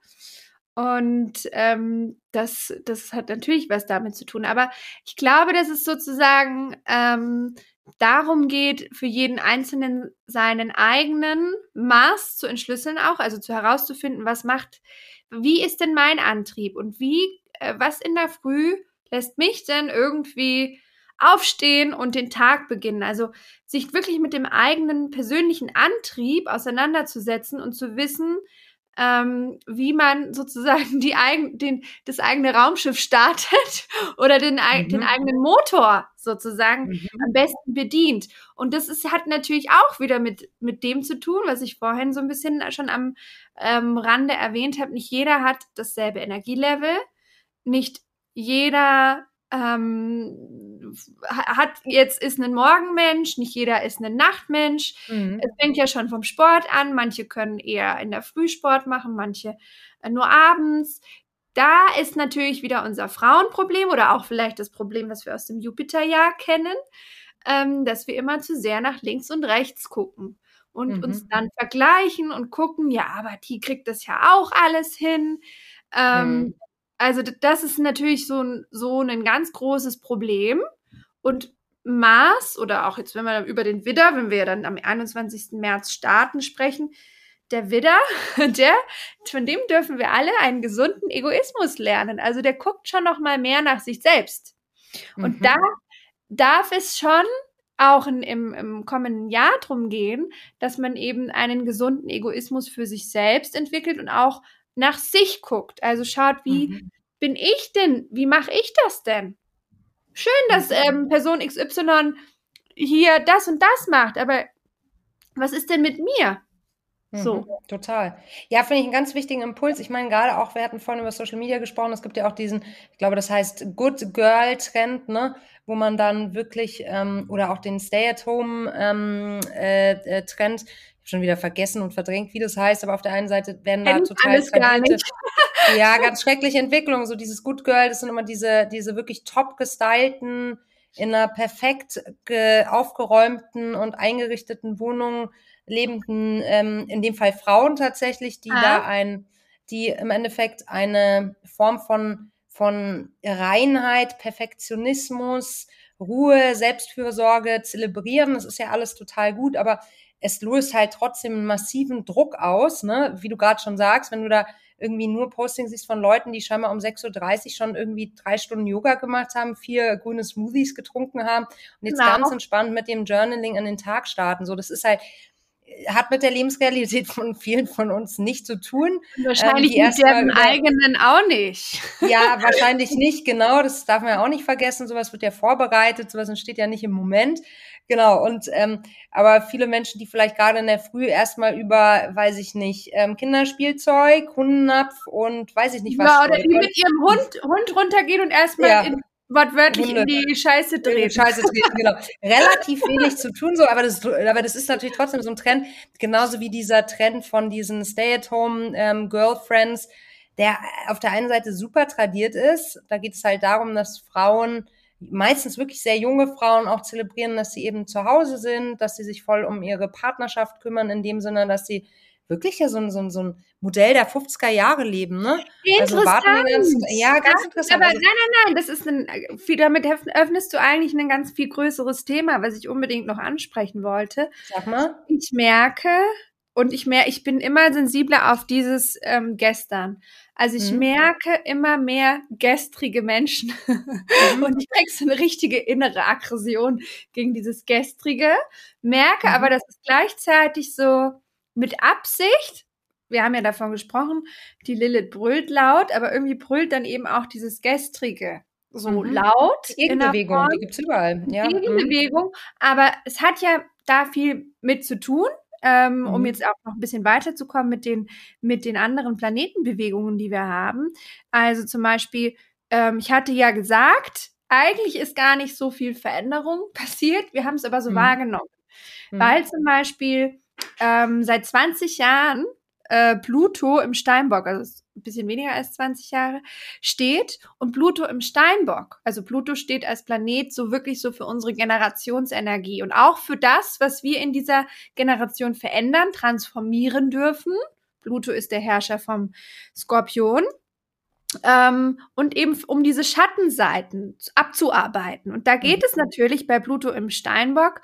Und ähm, das, das hat natürlich was damit zu tun. Aber ich glaube, dass es sozusagen ähm, darum geht, für jeden Einzelnen seinen eigenen Maß zu entschlüsseln auch, also zu herauszufinden, was macht, wie ist denn mein Antrieb und wie, äh, was in der Früh lässt mich denn irgendwie aufstehen und den Tag beginnen. Also sich wirklich mit dem eigenen persönlichen Antrieb auseinanderzusetzen und zu wissen, ähm, wie man sozusagen die eigen, den, das eigene Raumschiff startet oder den, mhm. den eigenen Motor sozusagen mhm. am besten bedient. Und das ist, hat natürlich auch wieder mit, mit dem zu tun, was ich vorhin so ein bisschen schon am ähm, Rande erwähnt habe. Nicht jeder hat dasselbe Energielevel. Nicht jeder ähm, hat jetzt ist ein Morgenmensch, nicht jeder ist ein Nachtmensch. Mhm. Es fängt ja schon vom Sport an. Manche können eher in der Frühsport machen, manche äh, nur abends. Da ist natürlich wieder unser Frauenproblem oder auch vielleicht das Problem, was wir aus dem Jupiterjahr kennen, ähm, dass wir immer zu sehr nach links und rechts gucken und mhm. uns dann vergleichen und gucken, ja, aber die kriegt das ja auch alles hin. Ähm, mhm also das ist natürlich so ein, so ein ganz großes Problem. Und Mars oder auch jetzt, wenn wir über den Widder, wenn wir dann am 21. März starten, sprechen, der Widder, der, von dem dürfen wir alle einen gesunden Egoismus lernen. Also der guckt schon noch mal mehr nach sich selbst. Und mhm. da darf es schon auch in, im, im kommenden Jahr drum gehen, dass man eben einen gesunden Egoismus für sich selbst entwickelt und auch nach sich guckt. Also schaut, wie mhm. bin ich denn? Wie mache ich das denn? Schön, dass mhm. ähm, Person XY hier das und das macht, aber was ist denn mit mir? So. Mhm, total. Ja, finde ich einen ganz wichtigen Impuls. Ich meine, gerade auch, wir hatten vorhin über Social Media gesprochen, es gibt ja auch diesen, ich glaube, das heißt Good Girl Trend, ne, wo man dann wirklich, ähm, oder auch den Stay-at-Home ähm, äh, äh, Trend, schon wieder vergessen und verdrängt, wie das heißt, aber auf der einen Seite werden da total ja, ganz schreckliche Entwicklungen, so dieses Good Girl, das sind immer diese, diese wirklich top gestylten, in einer perfekt aufgeräumten und eingerichteten Wohnung lebenden, ähm, in dem Fall Frauen tatsächlich, die ah. da ein, die im Endeffekt eine Form von, von Reinheit, Perfektionismus, Ruhe, Selbstfürsorge zelebrieren. Das ist ja alles total gut, aber es löst halt trotzdem einen massiven Druck aus, ne? Wie du gerade schon sagst, wenn du da irgendwie nur Postings siehst von Leuten, die scheinbar um 6.30 Uhr schon irgendwie drei Stunden Yoga gemacht haben, vier grüne Smoothies getrunken haben und jetzt genau. ganz entspannt mit dem Journaling an den Tag starten. So, das ist halt, hat mit der Lebensrealität von vielen von uns nichts zu tun. Wahrscheinlich ähm, mit deren eigenen auch nicht. Ja, wahrscheinlich nicht, genau. Das darf man ja auch nicht vergessen. Sowas wird ja vorbereitet, sowas entsteht ja nicht im Moment. Genau, und ähm, aber viele Menschen, die vielleicht gerade in der Früh erstmal über, weiß ich nicht, ähm, Kinderspielzeug, Hundennapf und weiß ich nicht was. Ja, oder die mit ihrem Hund, Hund runtergehen und erstmal ja. in wortwörtlich Hunde, in die Scheiße drehen. Scheiße drehen, genau. Relativ wenig zu tun, so, aber das, aber das ist natürlich trotzdem so ein Trend, genauso wie dieser Trend von diesen Stay-at-home-Girlfriends, ähm, der auf der einen Seite super tradiert ist. Da geht es halt darum, dass Frauen meistens wirklich sehr junge Frauen auch zelebrieren, dass sie eben zu Hause sind, dass sie sich voll um ihre Partnerschaft kümmern, in dem Sinne, dass sie wirklich ja so ein, so ein, so ein Modell der 50er Jahre leben, ne? Interessant. Also ganz, ja, ganz ja, interessant. Aber also, nein, nein, nein, das ist ein, viel, damit öffnest du eigentlich ein ganz viel größeres Thema, was ich unbedingt noch ansprechen wollte. Sag mal. Ich merke, und ich mehr, ich bin immer sensibler auf dieses ähm, Gestern. Also ich mhm. merke immer mehr gestrige Menschen mhm. und ich krieg so eine richtige innere Aggression gegen dieses gestrige, merke mhm. aber, dass es gleichzeitig so mit Absicht, wir haben ja davon gesprochen, die Lilith brüllt laut, aber irgendwie brüllt dann eben auch dieses gestrige so mhm. laut. Die Gegenbewegung, die gibt's überall. Ja. Gegenbewegung, aber es hat ja da viel mit zu tun ähm, mhm. um jetzt auch noch ein bisschen weiterzukommen mit den, mit den anderen Planetenbewegungen, die wir haben. Also zum Beispiel, ähm, ich hatte ja gesagt, eigentlich ist gar nicht so viel Veränderung passiert. Wir haben es aber so mhm. wahrgenommen. Mhm. Weil zum Beispiel ähm, seit 20 Jahren äh, Pluto im Steinbock, also ein bisschen weniger als 20 Jahre, steht und Pluto im Steinbock. Also Pluto steht als Planet so wirklich so für unsere Generationsenergie und auch für das, was wir in dieser Generation verändern, transformieren dürfen. Pluto ist der Herrscher vom Skorpion. Ähm, und eben um diese Schattenseiten abzuarbeiten. Und da geht es natürlich bei Pluto im Steinbock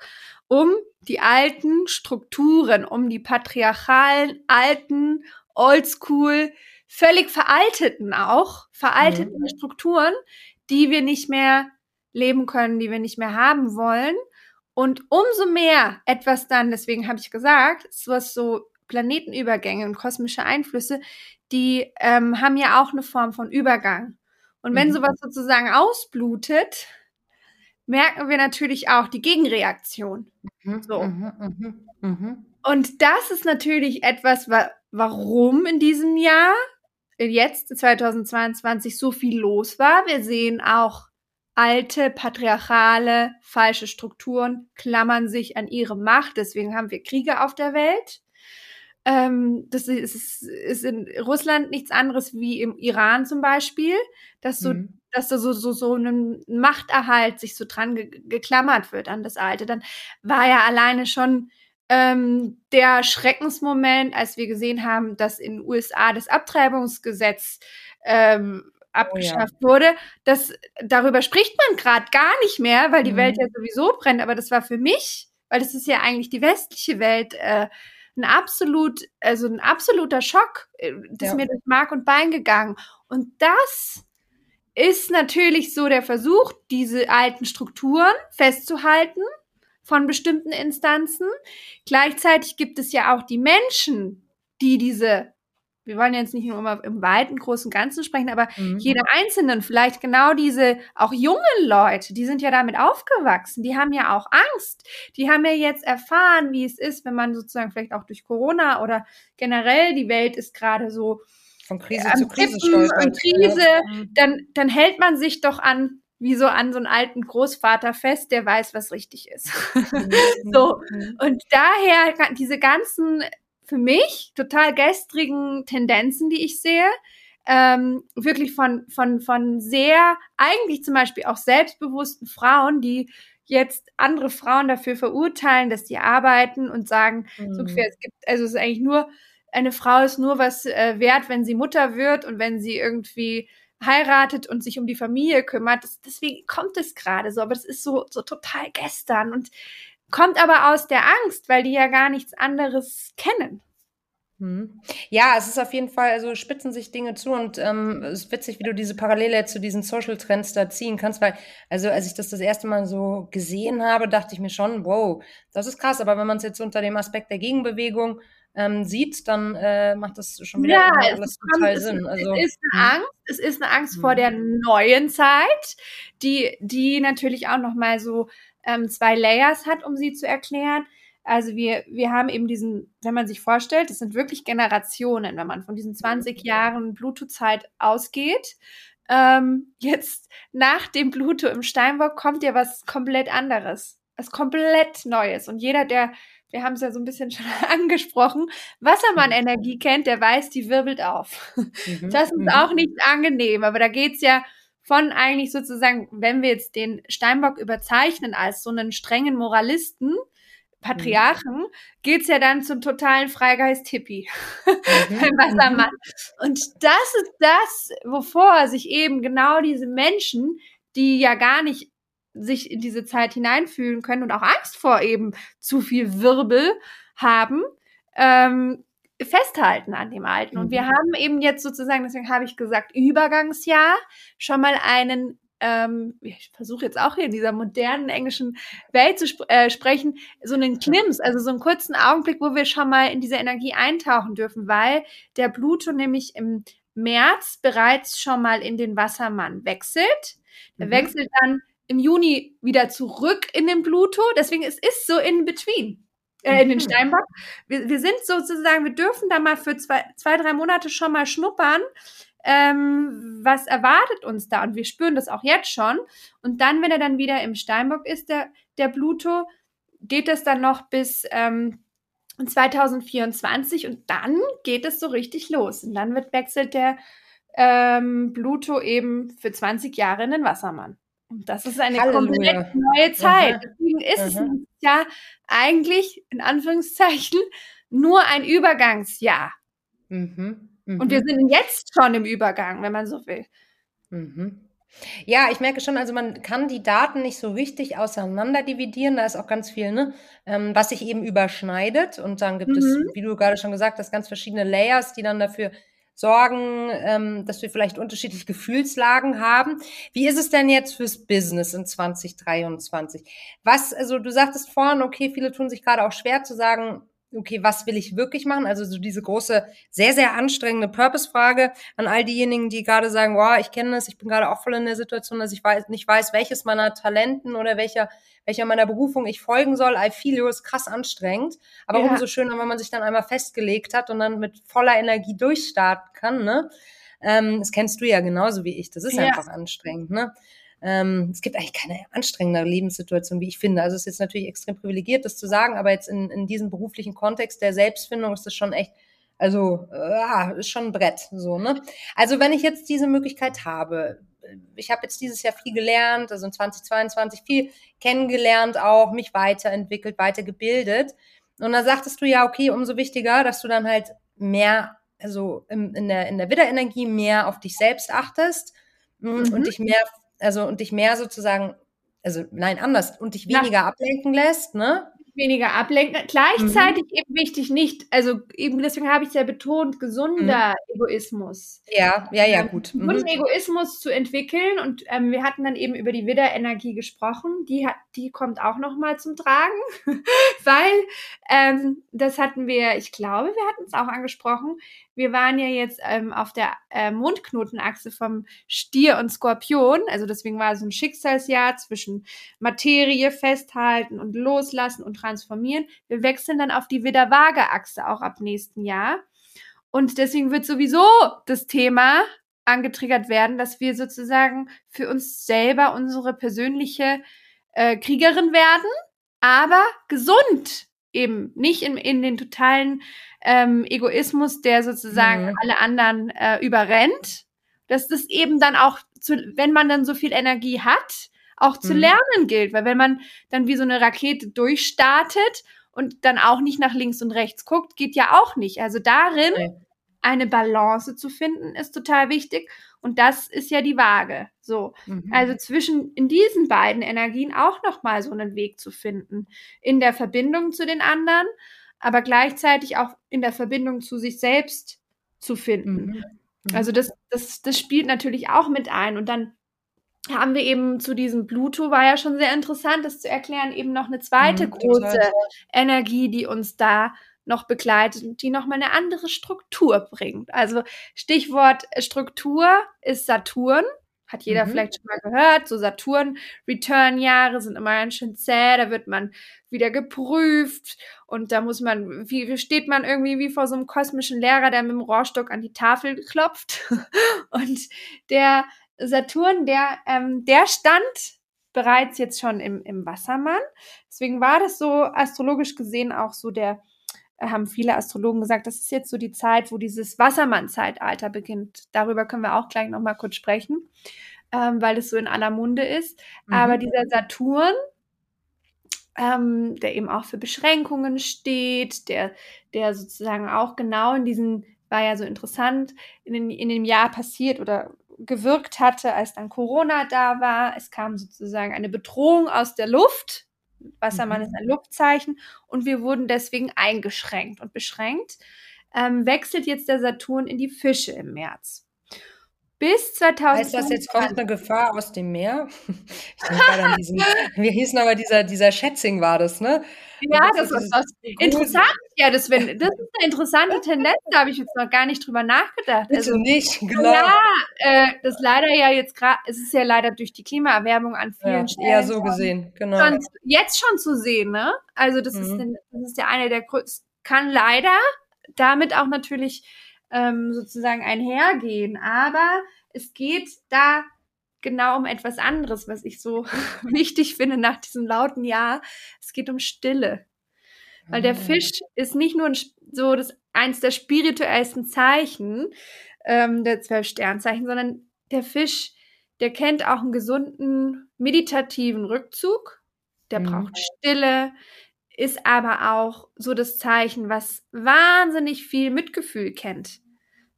um die alten Strukturen, um die patriarchalen, alten, oldschool, völlig veralteten auch, veralteten mhm. Strukturen, die wir nicht mehr leben können, die wir nicht mehr haben wollen. Und umso mehr etwas dann, deswegen habe ich gesagt, was so Planetenübergänge und kosmische Einflüsse, die ähm, haben ja auch eine Form von Übergang. Und wenn mhm. sowas sozusagen ausblutet, merken wir natürlich auch die Gegenreaktion. Mhm, so. Mhm, mhm, mhm. Und das ist natürlich etwas, wa warum in diesem Jahr jetzt 2022 so viel los war. Wir sehen auch alte, patriarchale, falsche Strukturen klammern sich an ihre Macht. Deswegen haben wir Kriege auf der Welt. Ähm, das ist, ist, in Russland nichts anderes wie im Iran zum Beispiel, dass so, mhm. dass da so, so, so ein Machterhalt sich so dran ge geklammert wird an das Alte. Dann war ja alleine schon ähm, der Schreckensmoment, als wir gesehen haben, dass in den USA das Abtreibungsgesetz ähm, abgeschafft oh ja. wurde. Das, darüber spricht man gerade gar nicht mehr, weil die mhm. Welt ja sowieso brennt. Aber das war für mich, weil das ist ja eigentlich die westliche Welt, äh, ein absolut, also ein absoluter Schock. Äh, das ja. ist mir durch Mark und Bein gegangen. Und das ist natürlich so der Versuch, diese alten Strukturen festzuhalten von bestimmten Instanzen. Gleichzeitig gibt es ja auch die Menschen, die diese, wir wollen jetzt nicht nur immer im weiten, großen Ganzen sprechen, aber mhm. jeder Einzelnen, vielleicht genau diese auch jungen Leute, die sind ja damit aufgewachsen, die haben ja auch Angst. Die haben ja jetzt erfahren, wie es ist, wenn man sozusagen vielleicht auch durch Corona oder generell die Welt ist gerade so von Krise äh, zu Krise stolpert. Krise, ja. Mhm. dann, dann hält man sich doch an wie so an so einen alten Großvater fest, der weiß, was richtig ist. Mhm. so. Mhm. Und daher diese ganzen für mich total gestrigen Tendenzen, die ich sehe, ähm, wirklich von, von, von sehr, eigentlich zum Beispiel auch selbstbewussten Frauen, die jetzt andere Frauen dafür verurteilen, dass sie arbeiten und sagen, mhm. so ungefähr, es gibt, also es ist eigentlich nur, eine Frau ist nur was äh, wert, wenn sie Mutter wird und wenn sie irgendwie heiratet und sich um die Familie kümmert. Das, deswegen kommt es gerade so, aber das ist so, so total gestern und kommt aber aus der Angst, weil die ja gar nichts anderes kennen. Hm. Ja, es ist auf jeden Fall, also spitzen sich Dinge zu und ähm, es ist witzig, wie du diese Parallele zu diesen Social Trends da ziehen kannst, weil, also als ich das das erste Mal so gesehen habe, dachte ich mir schon, wow, das ist krass, aber wenn man es jetzt unter dem Aspekt der Gegenbewegung ähm, sieht, dann äh, macht das schon wieder ja, alles total Sinn. Es, also, es ist eine hm. Angst, es ist eine Angst vor der hm. neuen Zeit, die, die natürlich auch nochmal so ähm, zwei Layers hat, um sie zu erklären. Also wir, wir haben eben diesen, wenn man sich vorstellt, das sind wirklich Generationen, wenn man von diesen 20 Jahren Bluetooth-Zeit ausgeht, ähm, jetzt nach dem Pluto im Steinbock kommt ja was komplett anderes. Was komplett Neues. Und jeder, der, wir haben es ja so ein bisschen schon angesprochen, Wassermann-Energie kennt, der weiß, die wirbelt auf. Mhm. Das ist mhm. auch nicht angenehm, aber da geht's ja von eigentlich sozusagen, wenn wir jetzt den Steinbock überzeichnen als so einen strengen Moralisten, Patriarchen, mhm. geht's ja dann zum totalen Freigeist-Hippie mhm. beim Wassermann. Und das ist das, wovor sich eben genau diese Menschen, die ja gar nicht sich in diese Zeit hineinfühlen können und auch Angst vor eben zu viel Wirbel haben, ähm, festhalten an dem Alten. Und wir mhm. haben eben jetzt sozusagen, deswegen habe ich gesagt, Übergangsjahr schon mal einen ähm, ich versuche jetzt auch hier in dieser modernen englischen Welt zu sp äh, sprechen, so einen Knims, also so einen kurzen Augenblick, wo wir schon mal in diese Energie eintauchen dürfen, weil der Pluto nämlich im März bereits schon mal in den Wassermann wechselt. Der mhm. wechselt dann im Juni wieder zurück in den Pluto. Deswegen es ist so in between. Äh, in den mhm. Steinbock. Wir, wir sind sozusagen, wir dürfen da mal für zwei, zwei, drei Monate schon mal schnuppern, ähm, was erwartet uns da? Und wir spüren das auch jetzt schon. Und dann, wenn er dann wieder im Steinbock ist, der, der Pluto, geht es dann noch bis ähm, 2024 und dann geht es so richtig los. Und dann wird wechselt der ähm, Pluto eben für 20 Jahre in den Wassermann. Und das ist eine Halleluja. komplett neue Zeit. Aha. Deswegen ist Aha. es ja eigentlich, in Anführungszeichen, nur ein Übergangsjahr. Mhm. Mhm. Und wir mhm. sind jetzt schon im Übergang, wenn man so will. Mhm. Ja, ich merke schon, also man kann die Daten nicht so richtig auseinander dividieren. Da ist auch ganz viel, ne, ähm, was sich eben überschneidet. Und dann gibt mhm. es, wie du gerade schon gesagt hast, ganz verschiedene Layers, die dann dafür sorgen, ähm, dass wir vielleicht unterschiedliche Gefühlslagen haben. Wie ist es denn jetzt fürs Business in 2023? Was, also du sagtest vorhin, okay, viele tun sich gerade auch schwer zu sagen, okay, was will ich wirklich machen? Also so diese große, sehr, sehr anstrengende Purpose-Frage an all diejenigen, die gerade sagen, wow, ich kenne das, ich bin gerade auch voll in der Situation, dass ich weiß, nicht weiß, welches meiner Talenten oder welcher, welcher meiner Berufung ich folgen soll. I feel you ist krass anstrengend. Aber ja. umso schöner, wenn man sich dann einmal festgelegt hat und dann mit voller Energie durchstarten kann, ne? Ähm, das kennst du ja genauso wie ich. Das ist ja. einfach anstrengend, ne? Ähm, es gibt eigentlich keine anstrengendere Lebenssituation, wie ich finde. Also es ist jetzt natürlich extrem privilegiert, das zu sagen, aber jetzt in, in diesem beruflichen Kontext der Selbstfindung ist das schon echt, also äh, ist schon ein Brett. So, ne? Also wenn ich jetzt diese Möglichkeit habe, ich habe jetzt dieses Jahr viel gelernt, also in 2022 viel kennengelernt, auch mich weiterentwickelt, weitergebildet. Und da sagtest du ja, okay, umso wichtiger, dass du dann halt mehr, also in, in der, in der Widderenergie mehr auf dich selbst achtest mhm. und dich mehr also und dich mehr sozusagen, also nein, anders, und dich weniger ja. ablenken lässt, ne? weniger ablenken. Gleichzeitig mhm. eben wichtig nicht, also eben deswegen habe ich es ja betont, gesunder mhm. Egoismus. Ja, ja, ja, gut. Mhm. Gesunden Egoismus zu entwickeln und ähm, wir hatten dann eben über die Widderenergie gesprochen, die hat, die kommt auch nochmal zum Tragen, weil ähm, das hatten wir, ich glaube, wir hatten es auch angesprochen, wir waren ja jetzt ähm, auf der äh, Mondknotenachse vom Stier und Skorpion. Also deswegen war es ein Schicksalsjahr zwischen Materie festhalten und loslassen und transformieren. Wir wechseln dann auf die Widder-Waage-Achse auch ab nächsten Jahr. Und deswegen wird sowieso das Thema angetriggert werden, dass wir sozusagen für uns selber unsere persönliche äh, Kriegerin werden, aber gesund eben nicht in, in den totalen ähm, Egoismus, der sozusagen mhm. alle anderen äh, überrennt. Dass das eben dann auch, zu, wenn man dann so viel Energie hat, auch zu mhm. lernen gilt. Weil wenn man dann wie so eine Rakete durchstartet und dann auch nicht nach links und rechts guckt, geht ja auch nicht. Also darin okay. Eine Balance zu finden, ist total wichtig. Und das ist ja die Waage. So. Mhm. Also zwischen, in diesen beiden Energien auch nochmal so einen Weg zu finden. In der Verbindung zu den anderen, aber gleichzeitig auch in der Verbindung zu sich selbst zu finden. Mhm. Mhm. Also das, das, das spielt natürlich auch mit ein. Und dann haben wir eben zu diesem Pluto, war ja schon sehr interessant, das zu erklären, eben noch eine zweite mhm, große Energie, die uns da noch begleitet und die nochmal eine andere Struktur bringt. Also Stichwort Struktur ist Saturn. Hat jeder mhm. vielleicht schon mal gehört. So Saturn-Return-Jahre sind immer ganz schön zäh. Da wird man wieder geprüft und da muss man, wie steht man irgendwie wie vor so einem kosmischen Lehrer, der mit dem Rohrstock an die Tafel klopft und der Saturn, der, ähm, der stand bereits jetzt schon im, im Wassermann. Deswegen war das so astrologisch gesehen auch so der, äh, haben viele Astrologen gesagt, das ist jetzt so die Zeit, wo dieses Wassermann-Zeitalter beginnt. Darüber können wir auch gleich nochmal kurz sprechen, ähm, weil es so in aller Munde ist. Mhm. Aber dieser Saturn, ähm, der eben auch für Beschränkungen steht, der, der sozusagen auch genau in diesen, war ja so interessant, in, den, in dem Jahr passiert oder gewirkt hatte, als dann Corona da war. Es kam sozusagen eine Bedrohung aus der Luft. Wassermann mhm. ist ein Luftzeichen und wir wurden deswegen eingeschränkt und beschränkt. Ähm, wechselt jetzt der Saturn in die Fische im März. Bis 2000. Heißt das, jetzt kommt eine Gefahr aus dem Meer? Ich denke gerade an diesen, wir hießen aber dieser, dieser Schätzing war das, ne? Ja, das, das ist was interessant. Ja, das, wenn, das ist eine interessante Tendenz, da habe ich jetzt noch gar nicht drüber nachgedacht. Bitte also nicht, genau. Ja, äh, das leider ja jetzt gerade, es ist ja leider durch die Klimaerwärmung an vielen ja, Stellen. Ja, so gesehen, genau. Schon, jetzt schon zu sehen, ne? Also das mhm. ist, das ist ja eine der größten, kann leider damit auch natürlich ähm, sozusagen einhergehen. Aber es geht da genau um etwas anderes, was ich so wichtig finde nach diesem lauten Jahr. Es geht um Stille. Weil der ah. Fisch ist nicht nur ein, so das eins der spirituellsten Zeichen ähm, der zwölf Sternzeichen, sondern der Fisch, der kennt auch einen gesunden meditativen Rückzug. Der mhm. braucht Stille, ist aber auch so das Zeichen, was wahnsinnig viel Mitgefühl kennt.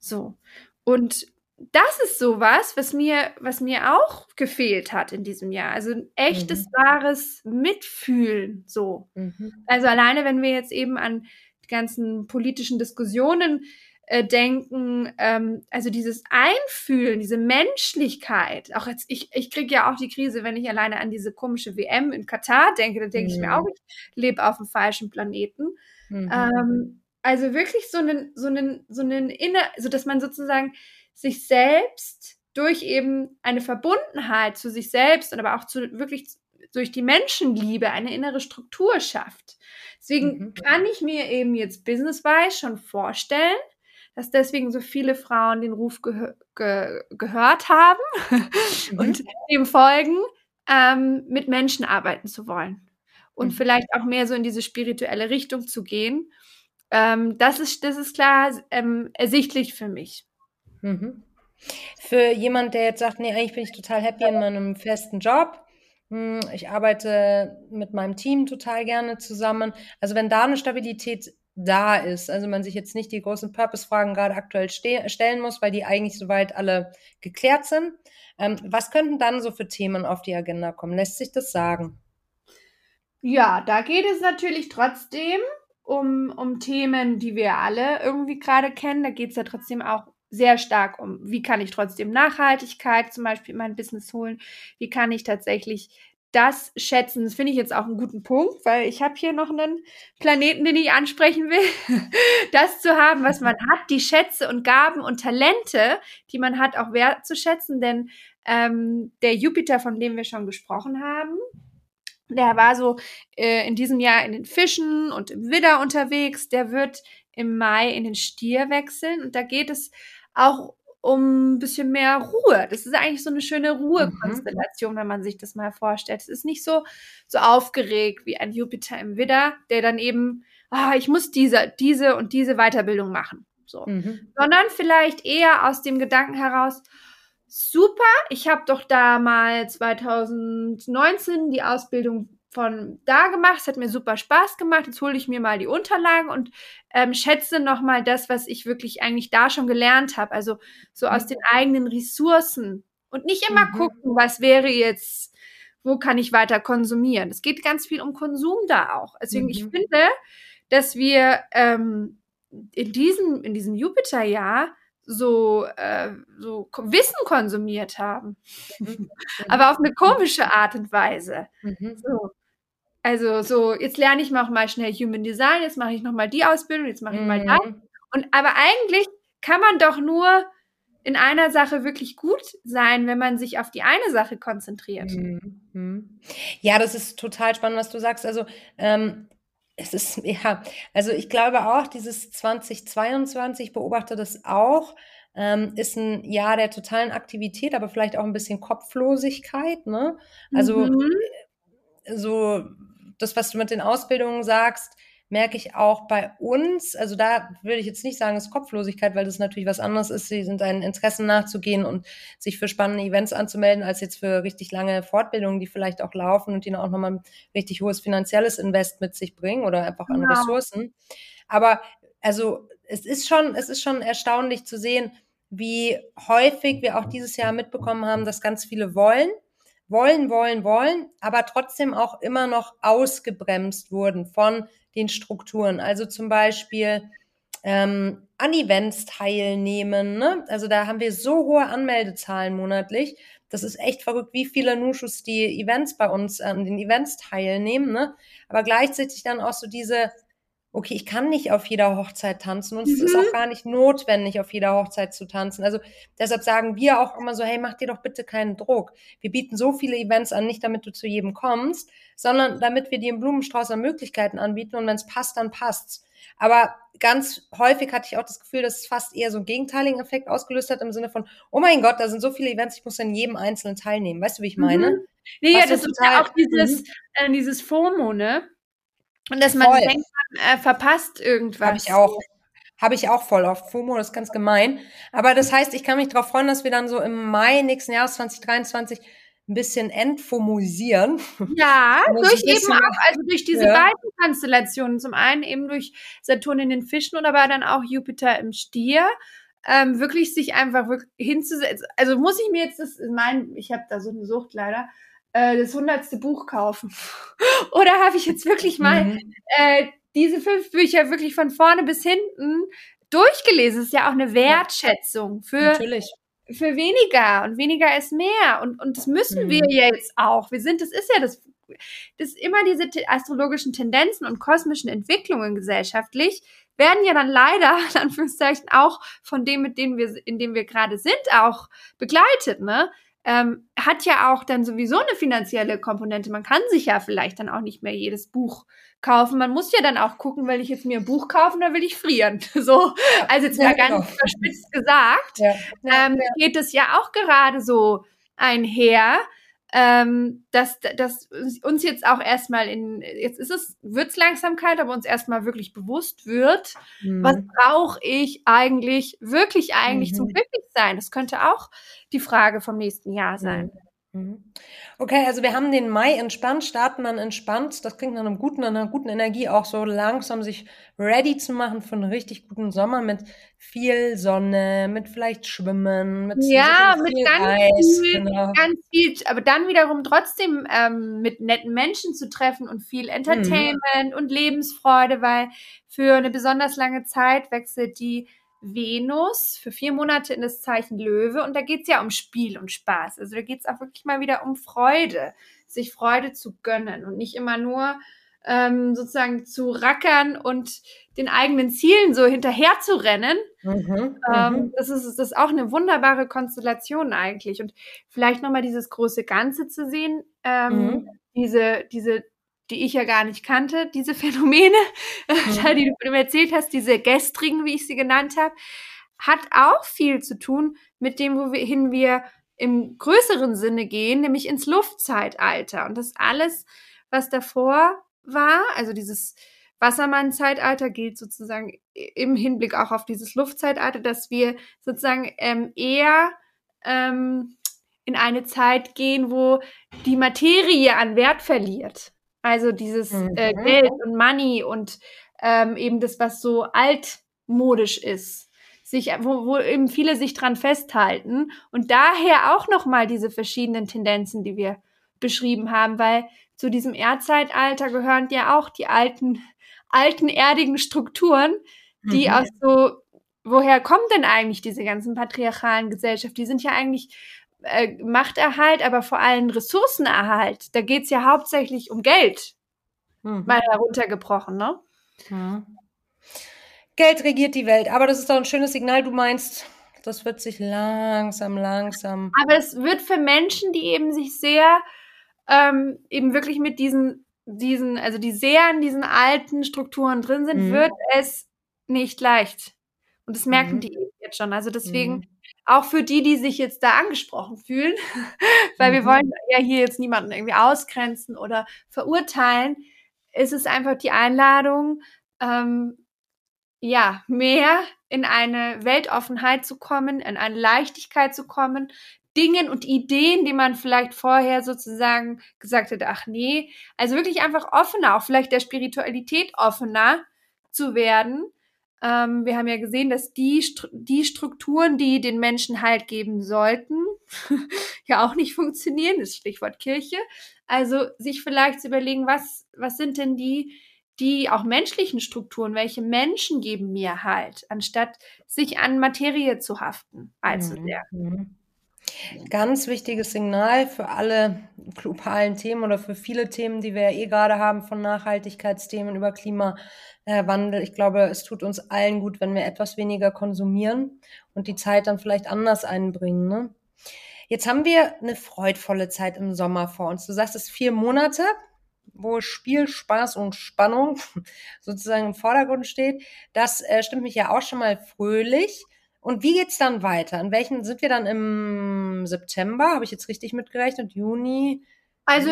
So. Und das ist sowas, was mir, was mir auch gefehlt hat in diesem Jahr. Also ein echtes, mhm. wahres Mitfühlen, so. Mhm. Also alleine, wenn wir jetzt eben an die ganzen politischen Diskussionen äh, denken, ähm, also dieses Einfühlen, diese Menschlichkeit, auch jetzt, ich, ich kriege ja auch die Krise, wenn ich alleine an diese komische WM in Katar denke, dann denke mhm. ich mir mhm. auch, ich lebe auf dem falschen Planeten. Mhm. Ähm, also wirklich so einen, so einen, so einen inner, so dass man sozusagen sich selbst durch eben eine Verbundenheit zu sich selbst und aber auch zu wirklich durch die Menschenliebe eine innere Struktur schafft. Deswegen mhm. kann ich mir eben jetzt businesswise schon vorstellen, dass deswegen so viele Frauen den Ruf ge ge gehört haben mhm. und dem folgen, ähm, mit Menschen arbeiten zu wollen und mhm. vielleicht auch mehr so in diese spirituelle Richtung zu gehen. Ähm, das, ist, das ist klar ähm, ersichtlich für mich. Mhm. Für jemand, der jetzt sagt, nee, eigentlich bin ich total happy in meinem festen Job. Hm, ich arbeite mit meinem Team total gerne zusammen. Also wenn da eine Stabilität da ist, also man sich jetzt nicht die großen Purpose-Fragen gerade aktuell stellen muss, weil die eigentlich soweit alle geklärt sind. Ähm, was könnten dann so für Themen auf die Agenda kommen? Lässt sich das sagen? Ja, da geht es natürlich trotzdem um, um Themen, die wir alle irgendwie gerade kennen. Da geht es ja trotzdem auch sehr stark um, wie kann ich trotzdem Nachhaltigkeit zum Beispiel in mein Business holen, wie kann ich tatsächlich das schätzen. Das finde ich jetzt auch einen guten Punkt, weil ich habe hier noch einen Planeten, den ich ansprechen will. das zu haben, was man hat, die Schätze und Gaben und Talente, die man hat, auch wertzuschätzen. Denn ähm, der Jupiter, von dem wir schon gesprochen haben, der war so äh, in diesem Jahr in den Fischen und im Widder unterwegs. Der wird im Mai in den Stier wechseln. Und da geht es auch um ein bisschen mehr Ruhe. Das ist eigentlich so eine schöne mhm. Ruhekonstellation, mhm. wenn man sich das mal vorstellt. Es ist nicht so, so aufgeregt wie ein Jupiter im Widder, der dann eben, ah, ich muss diese, diese und diese Weiterbildung machen. So. Mhm. Sondern vielleicht eher aus dem Gedanken heraus, super, ich habe doch da mal 2019 die Ausbildung von da gemacht. Es hat mir super Spaß gemacht. Jetzt hole ich mir mal die Unterlagen und ähm, schätze nochmal das, was ich wirklich eigentlich da schon gelernt habe. Also so aus den eigenen Ressourcen. Und nicht immer mhm. gucken, was wäre jetzt, wo kann ich weiter konsumieren. Es geht ganz viel um Konsum da auch. Deswegen, mhm. ich finde, dass wir ähm, in diesem, in diesem Jupiterjahr so, äh, so Wissen konsumiert haben. Mhm. Aber auf eine komische Art und Weise. Mhm. So. Also so, jetzt lerne ich noch mal schnell Human Design, jetzt mache ich noch mal die Ausbildung, jetzt mache ich mhm. mal das. Und aber eigentlich kann man doch nur in einer Sache wirklich gut sein, wenn man sich auf die eine Sache konzentriert. Mhm. Ja, das ist total spannend, was du sagst. Also ähm, es ist, ja, also ich glaube auch, dieses 2022 beobachte das auch, ähm, ist ein Jahr der totalen Aktivität, aber vielleicht auch ein bisschen Kopflosigkeit. Ne? Also mhm. so das, was du mit den Ausbildungen sagst, merke ich auch bei uns, also da würde ich jetzt nicht sagen, es ist Kopflosigkeit, weil das natürlich was anderes ist. Sie sind seinen Interessen nachzugehen und sich für spannende Events anzumelden, als jetzt für richtig lange Fortbildungen, die vielleicht auch laufen und die auch nochmal ein richtig hohes finanzielles Invest mit sich bringen oder einfach an genau. Ressourcen. Aber also es ist schon, es ist schon erstaunlich zu sehen, wie häufig wir auch dieses Jahr mitbekommen haben, dass ganz viele wollen, wollen, wollen, wollen, aber trotzdem auch immer noch ausgebremst wurden von den Strukturen. Also zum Beispiel ähm, an Events teilnehmen. Ne? Also da haben wir so hohe Anmeldezahlen monatlich. Das ist echt verrückt, wie viele Nuschus die Events bei uns an ähm, den Events teilnehmen. Ne? Aber gleichzeitig dann auch so diese okay, ich kann nicht auf jeder Hochzeit tanzen und mhm. es ist auch mhm. gar nicht notwendig, auf jeder Hochzeit zu tanzen. Also deshalb sagen wir auch immer so, hey, mach dir doch bitte keinen Druck. Wir bieten so viele Events an, nicht damit du zu jedem kommst, sondern damit wir dir einen Blumenstrauß an Möglichkeiten anbieten und wenn es passt, dann passt's. Aber ganz häufig hatte ich auch das Gefühl, dass es fast eher so einen gegenteiligen Effekt ausgelöst hat im Sinne von, oh mein Gott, da sind so viele Events, ich muss an jedem einzelnen teilnehmen. Weißt du, wie ich meine? Mhm. Nee, ja, das ist ja auch dieses, mhm. äh, dieses FOMO, ne? Und dass man voll. denkt, man äh, verpasst irgendwas. Habe ich auch. Habe ich auch voll auf FOMO, das ist ganz gemein. Aber das heißt, ich kann mich darauf freuen, dass wir dann so im Mai nächsten Jahres 2023 ein bisschen entfomosieren. Ja, durch eben auch, also durch diese ja. beiden Konstellationen. Zum einen eben durch Saturn in den Fischen und aber dann auch Jupiter im Stier. Ähm, wirklich sich einfach wirklich hinzusetzen. Also muss ich mir jetzt das, mein, ich habe da so eine Sucht leider, äh, das hundertste Buch kaufen? Oder habe ich jetzt wirklich mal mhm. äh, diese fünf Bücher wirklich von vorne bis hinten durchgelesen? Das ist ja auch eine Wertschätzung für, Natürlich. für weniger und weniger ist mehr. Und, und das müssen mhm. wir jetzt auch. Wir sind, das ist ja das, das immer diese astrologischen Tendenzen und kosmischen Entwicklungen gesellschaftlich werden ja dann leider, in Anführungszeichen, auch von dem, mit dem wir, in dem wir gerade sind, auch begleitet, ne? Ähm, hat ja auch dann sowieso eine finanzielle Komponente. Man kann sich ja vielleicht dann auch nicht mehr jedes Buch kaufen. Man muss ja dann auch gucken, will ich jetzt mir ein Buch kaufen oder will ich frieren? So, also jetzt ja, mal ganz genau. verspitzt gesagt, ja, ja, ähm, geht es ja auch gerade so einher ähm, dass, dass uns jetzt auch erstmal in, jetzt ist es, wird es Langsamkeit, aber uns erstmal wirklich bewusst wird, mhm. was brauche ich eigentlich, wirklich eigentlich mhm. zum Glücklichsein? Das könnte auch die Frage vom nächsten Jahr sein. Mhm. Mhm. Okay, also wir haben den Mai entspannt, starten dann entspannt. Das klingt nach einem guten, einer guten Energie, auch so langsam sich ready zu machen für einen richtig guten Sommer mit viel Sonne, mit vielleicht Schwimmen, mit ja, mit ganz Eis, viel, genau. ganz viel, aber dann wiederum trotzdem ähm, mit netten Menschen zu treffen und viel Entertainment mhm. und Lebensfreude, weil für eine besonders lange Zeit wechselt die Venus für vier Monate in das Zeichen Löwe und da geht es ja um Spiel und Spaß. Also da geht es auch wirklich mal wieder um Freude, sich Freude zu gönnen und nicht immer nur ähm, sozusagen zu rackern und den eigenen Zielen so hinterher zu rennen. Mhm, ähm, mhm. das, ist, das ist auch eine wunderbare Konstellation eigentlich. Und vielleicht nochmal dieses große Ganze zu sehen, ähm, mhm. diese, diese die ich ja gar nicht kannte, diese Phänomene, mhm. die du mir erzählt hast, diese gestrigen, wie ich sie genannt habe, hat auch viel zu tun mit dem, wohin wir im größeren Sinne gehen, nämlich ins Luftzeitalter. Und das alles, was davor war, also dieses Wassermann-Zeitalter gilt sozusagen im Hinblick auch auf dieses Luftzeitalter, dass wir sozusagen ähm, eher ähm, in eine Zeit gehen, wo die Materie an Wert verliert. Also dieses äh, mhm. äh, Geld und Money und ähm, eben das, was so altmodisch ist. Sich, wo, wo eben viele sich dran festhalten. Und daher auch nochmal diese verschiedenen Tendenzen, die wir beschrieben haben, weil zu diesem Erdzeitalter gehören ja auch die alten, alten erdigen Strukturen, die mhm. aus so, woher kommt denn eigentlich diese ganzen patriarchalen Gesellschaften? Die sind ja eigentlich äh, Machterhalt, aber vor allem Ressourcenerhalt. Da geht es ja hauptsächlich um Geld. Mhm. Mal heruntergebrochen, ne? Mhm. Geld regiert die Welt, aber das ist doch ein schönes Signal. Du meinst, das wird sich langsam, langsam. Aber es wird für Menschen, die eben sich sehr ähm, eben wirklich mit diesen, diesen, also die sehr in diesen alten Strukturen drin sind, mhm. wird es nicht leicht. Und das merken mhm. die jetzt schon. Also deswegen mhm. Auch für die, die sich jetzt da angesprochen fühlen, weil mhm. wir wollen ja hier jetzt niemanden irgendwie ausgrenzen oder verurteilen, ist es einfach die Einladung, ähm, ja, mehr in eine Weltoffenheit zu kommen, in eine Leichtigkeit zu kommen, Dingen und Ideen, die man vielleicht vorher sozusagen gesagt hätte, ach nee, also wirklich einfach offener, auch vielleicht der Spiritualität offener zu werden. Ähm, wir haben ja gesehen, dass die, die Strukturen, die den Menschen Halt geben sollten, ja auch nicht funktionieren, das Stichwort Kirche. Also sich vielleicht zu überlegen, was, was sind denn die, die auch menschlichen Strukturen, welche Menschen geben mir Halt, anstatt sich an Materie zu haften allzu sehr. Ganz wichtiges Signal für alle globalen Themen oder für viele Themen, die wir ja eh gerade haben, von Nachhaltigkeitsthemen über Klimawandel. Ich glaube, es tut uns allen gut, wenn wir etwas weniger konsumieren und die Zeit dann vielleicht anders einbringen. Ne? Jetzt haben wir eine freudvolle Zeit im Sommer vor uns. Du sagst es vier Monate, wo Spiel, Spaß und Spannung sozusagen im Vordergrund steht. Das äh, stimmt mich ja auch schon mal fröhlich. Und wie geht's dann weiter? In welchen sind wir dann im September? Habe ich jetzt richtig mitgerechnet? Juni? Also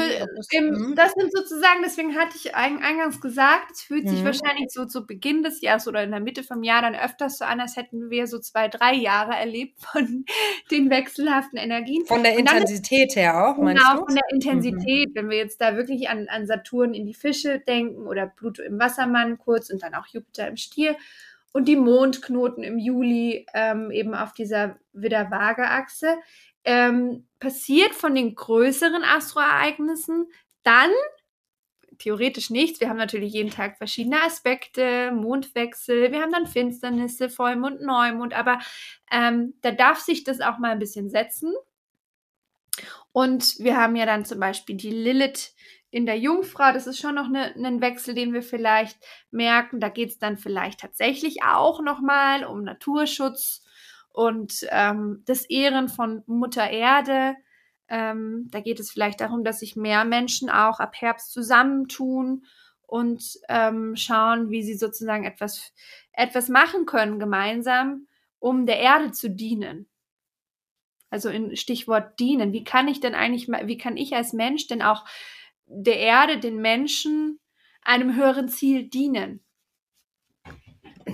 im, mhm. das sind sozusagen, deswegen hatte ich eingangs gesagt, es fühlt sich mhm. wahrscheinlich so zu Beginn des Jahres oder in der Mitte vom Jahr dann öfters so an, als hätten wir so zwei, drei Jahre erlebt von den wechselhaften Energien. Von der Intensität her auch, meinst genau, du? Genau, von der Intensität. Mhm. Wenn wir jetzt da wirklich an, an Saturn in die Fische denken oder Pluto im Wassermann kurz und dann auch Jupiter im Stier und die Mondknoten im Juli ähm, eben auf dieser Widder-Waage-Achse. Ähm, passiert von den größeren Astroereignissen dann theoretisch nichts. Wir haben natürlich jeden Tag verschiedene Aspekte, Mondwechsel, wir haben dann Finsternisse, Vollmond, Neumond, aber ähm, da darf sich das auch mal ein bisschen setzen. Und wir haben ja dann zum Beispiel die Lilith in der Jungfrau, das ist schon noch ne, ein Wechsel, den wir vielleicht merken. Da geht es dann vielleicht tatsächlich auch nochmal um Naturschutz und ähm, das Ehren von Mutter Erde. Ähm, da geht es vielleicht darum, dass sich mehr Menschen auch ab Herbst zusammentun und ähm, schauen, wie sie sozusagen etwas, etwas machen können gemeinsam, um der Erde zu dienen. Also in Stichwort dienen. Wie kann ich denn eigentlich, wie kann ich als Mensch denn auch der Erde, den Menschen, einem höheren Ziel dienen.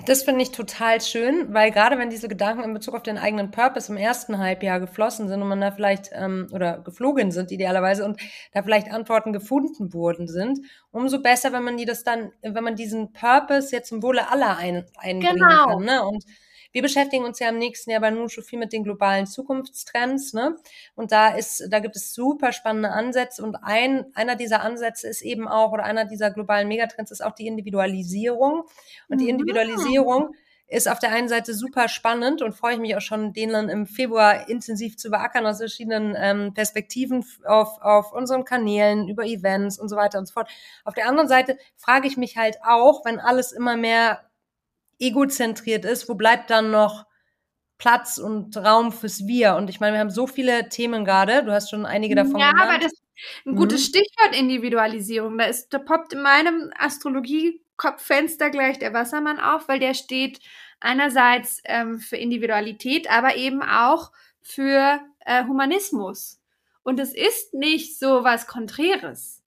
Das finde ich total schön, weil gerade wenn diese Gedanken in Bezug auf den eigenen Purpose im ersten Halbjahr geflossen sind und man da vielleicht ähm, oder geflogen sind idealerweise und da vielleicht Antworten gefunden worden sind, umso besser, wenn man die das dann, wenn man diesen Purpose jetzt zum Wohle aller ein, einbringen genau. kann. Ne? Und wir beschäftigen uns ja im nächsten Jahr bei Nushu viel mit den globalen Zukunftstrends, ne? Und da ist, da gibt es super spannende Ansätze und ein, einer dieser Ansätze ist eben auch, oder einer dieser globalen Megatrends ist auch die Individualisierung. Und die mhm. Individualisierung ist auf der einen Seite super spannend und freue ich mich auch schon, den dann im Februar intensiv zu beackern aus verschiedenen ähm, Perspektiven auf, auf unseren Kanälen, über Events und so weiter und so fort. Auf der anderen Seite frage ich mich halt auch, wenn alles immer mehr egozentriert ist, wo bleibt dann noch Platz und Raum fürs Wir? Und ich meine, wir haben so viele Themen gerade, du hast schon einige davon ja, genannt. Ja, aber das ist ein gutes mhm. Stichwort Individualisierung. Da ist, da poppt in meinem Astrologie-Kopffenster gleich der Wassermann auf, weil der steht einerseits ähm, für Individualität, aber eben auch für äh, Humanismus. Und es ist nicht so was Konträres.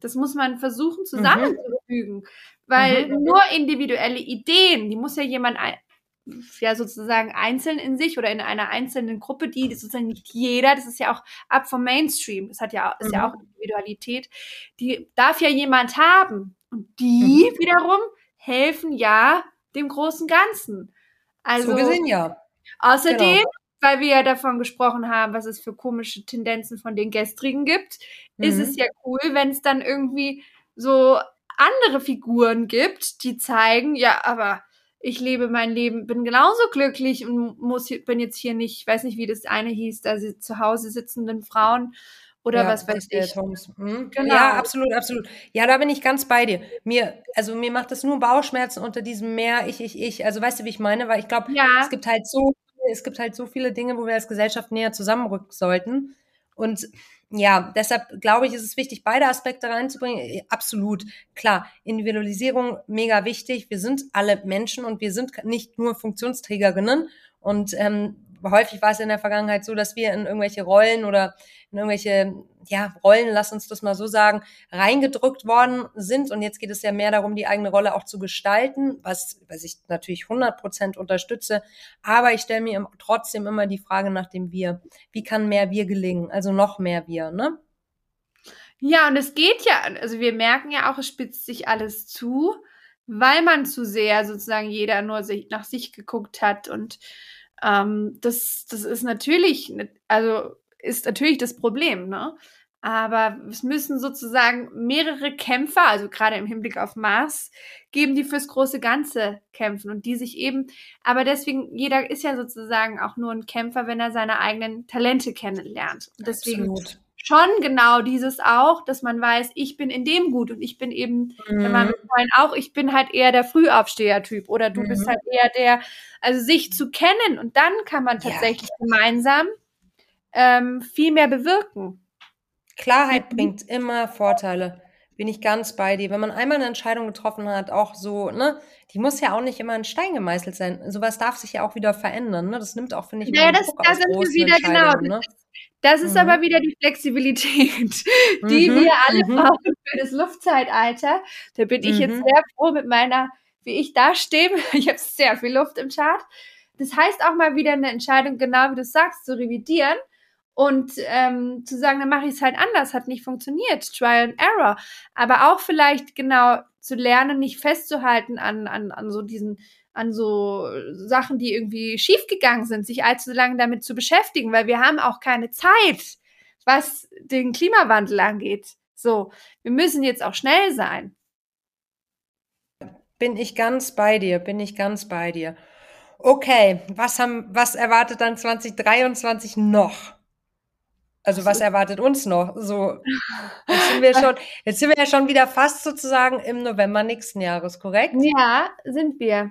Das muss man versuchen mhm. zusammenzufügen. Mhm. Weil mhm. nur individuelle Ideen, die muss ja jemand ja sozusagen einzeln in sich oder in einer einzelnen Gruppe, die sozusagen nicht jeder, das ist ja auch ab vom Mainstream, das hat ja ist mhm. ja auch Individualität, die darf ja jemand haben und die mhm. wiederum helfen ja dem großen Ganzen. Also so gesehen ja. Außerdem, genau. weil wir ja davon gesprochen haben, was es für komische Tendenzen von den gestrigen gibt, mhm. ist es ja cool, wenn es dann irgendwie so andere Figuren gibt, die zeigen, ja, aber ich lebe mein Leben, bin genauso glücklich und muss, bin jetzt hier nicht, ich weiß nicht, wie das eine hieß, da sie zu Hause sitzenden Frauen oder ja, was weiß ich. Hm? Genau. Ja, absolut, absolut. Ja, da bin ich ganz bei dir. Mir, also mir macht das nur Bauchschmerzen unter diesem mehr ich, ich, ich. Also weißt du, wie ich meine? Weil ich glaube, ja. es gibt halt so, es gibt halt so viele Dinge, wo wir als Gesellschaft näher zusammenrücken sollten. Und ja, deshalb glaube ich, ist es wichtig, beide Aspekte reinzubringen. Äh, absolut, klar. Individualisierung mega wichtig. Wir sind alle Menschen und wir sind nicht nur Funktionsträgerinnen Und ähm, häufig war es in der Vergangenheit so, dass wir in irgendwelche Rollen oder in irgendwelche ja, Rollen, lass uns das mal so sagen, reingedrückt worden sind. Und jetzt geht es ja mehr darum, die eigene Rolle auch zu gestalten, was, was ich natürlich 100 Prozent unterstütze. Aber ich stelle mir trotzdem immer die Frage nach dem Wir. Wie kann mehr Wir gelingen? Also noch mehr Wir, ne? Ja, und es geht ja, also wir merken ja auch, es spitzt sich alles zu, weil man zu sehr sozusagen jeder nur sich, nach sich geguckt hat und ähm, das, das ist natürlich, also ist natürlich das Problem, ne? Aber es müssen sozusagen mehrere Kämpfer, also gerade im Hinblick auf Mars, geben, die fürs große Ganze kämpfen und die sich eben, aber deswegen, jeder ist ja sozusagen auch nur ein Kämpfer, wenn er seine eigenen Talente kennenlernt. Deswegen Absolut. Schon genau dieses auch, dass man weiß, ich bin in dem gut und ich bin eben, mhm. wenn man auch, ich bin halt eher der Frühaufsteher-Typ oder du mhm. bist halt eher der, also sich zu kennen und dann kann man tatsächlich ja. gemeinsam ähm, viel mehr bewirken. Klarheit mhm. bringt immer Vorteile. Bin ich ganz bei dir. Wenn man einmal eine Entscheidung getroffen hat, auch so, ne, die muss ja auch nicht immer in Stein gemeißelt sein. Sowas darf sich ja auch wieder verändern, ne? Das nimmt auch, finde ich, ja, das, da sind wir wieder genau. Ne? Das ist mhm. aber wieder die Flexibilität, die mhm. wir alle mhm. brauchen für das Luftzeitalter. Da bin ich jetzt mhm. sehr froh mit meiner, wie ich da stehe. Ich habe sehr viel Luft im Chart. Das heißt auch mal wieder eine Entscheidung, genau wie du sagst, zu revidieren und ähm, zu sagen, dann mache ich es halt anders, hat nicht funktioniert, Trial and Error. Aber auch vielleicht genau zu lernen, nicht festzuhalten an, an, an so diesen, an so Sachen, die irgendwie schiefgegangen sind, sich allzu lange damit zu beschäftigen, weil wir haben auch keine Zeit, was den Klimawandel angeht. So, wir müssen jetzt auch schnell sein. Bin ich ganz bei dir, bin ich ganz bei dir. Okay, was haben, was erwartet dann 2023 noch? Also was erwartet uns noch? So, jetzt sind wir schon, jetzt sind wir ja schon wieder fast sozusagen im November nächsten Jahres, korrekt? Ja, sind wir.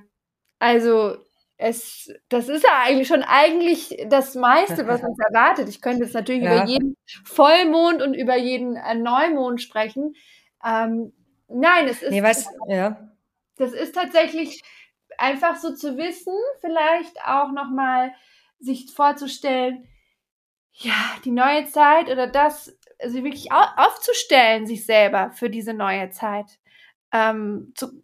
Also es, das ist ja eigentlich schon eigentlich das meiste, was uns erwartet. Ich könnte jetzt natürlich ja. über jeden Vollmond und über jeden äh, Neumond sprechen. Ähm, nein, es ist, nee, was, ja. das ist tatsächlich einfach so zu wissen, vielleicht auch nochmal sich vorzustellen, ja, die neue Zeit oder das, also wirklich aufzustellen, sich selber für diese neue Zeit. Ähm, zu,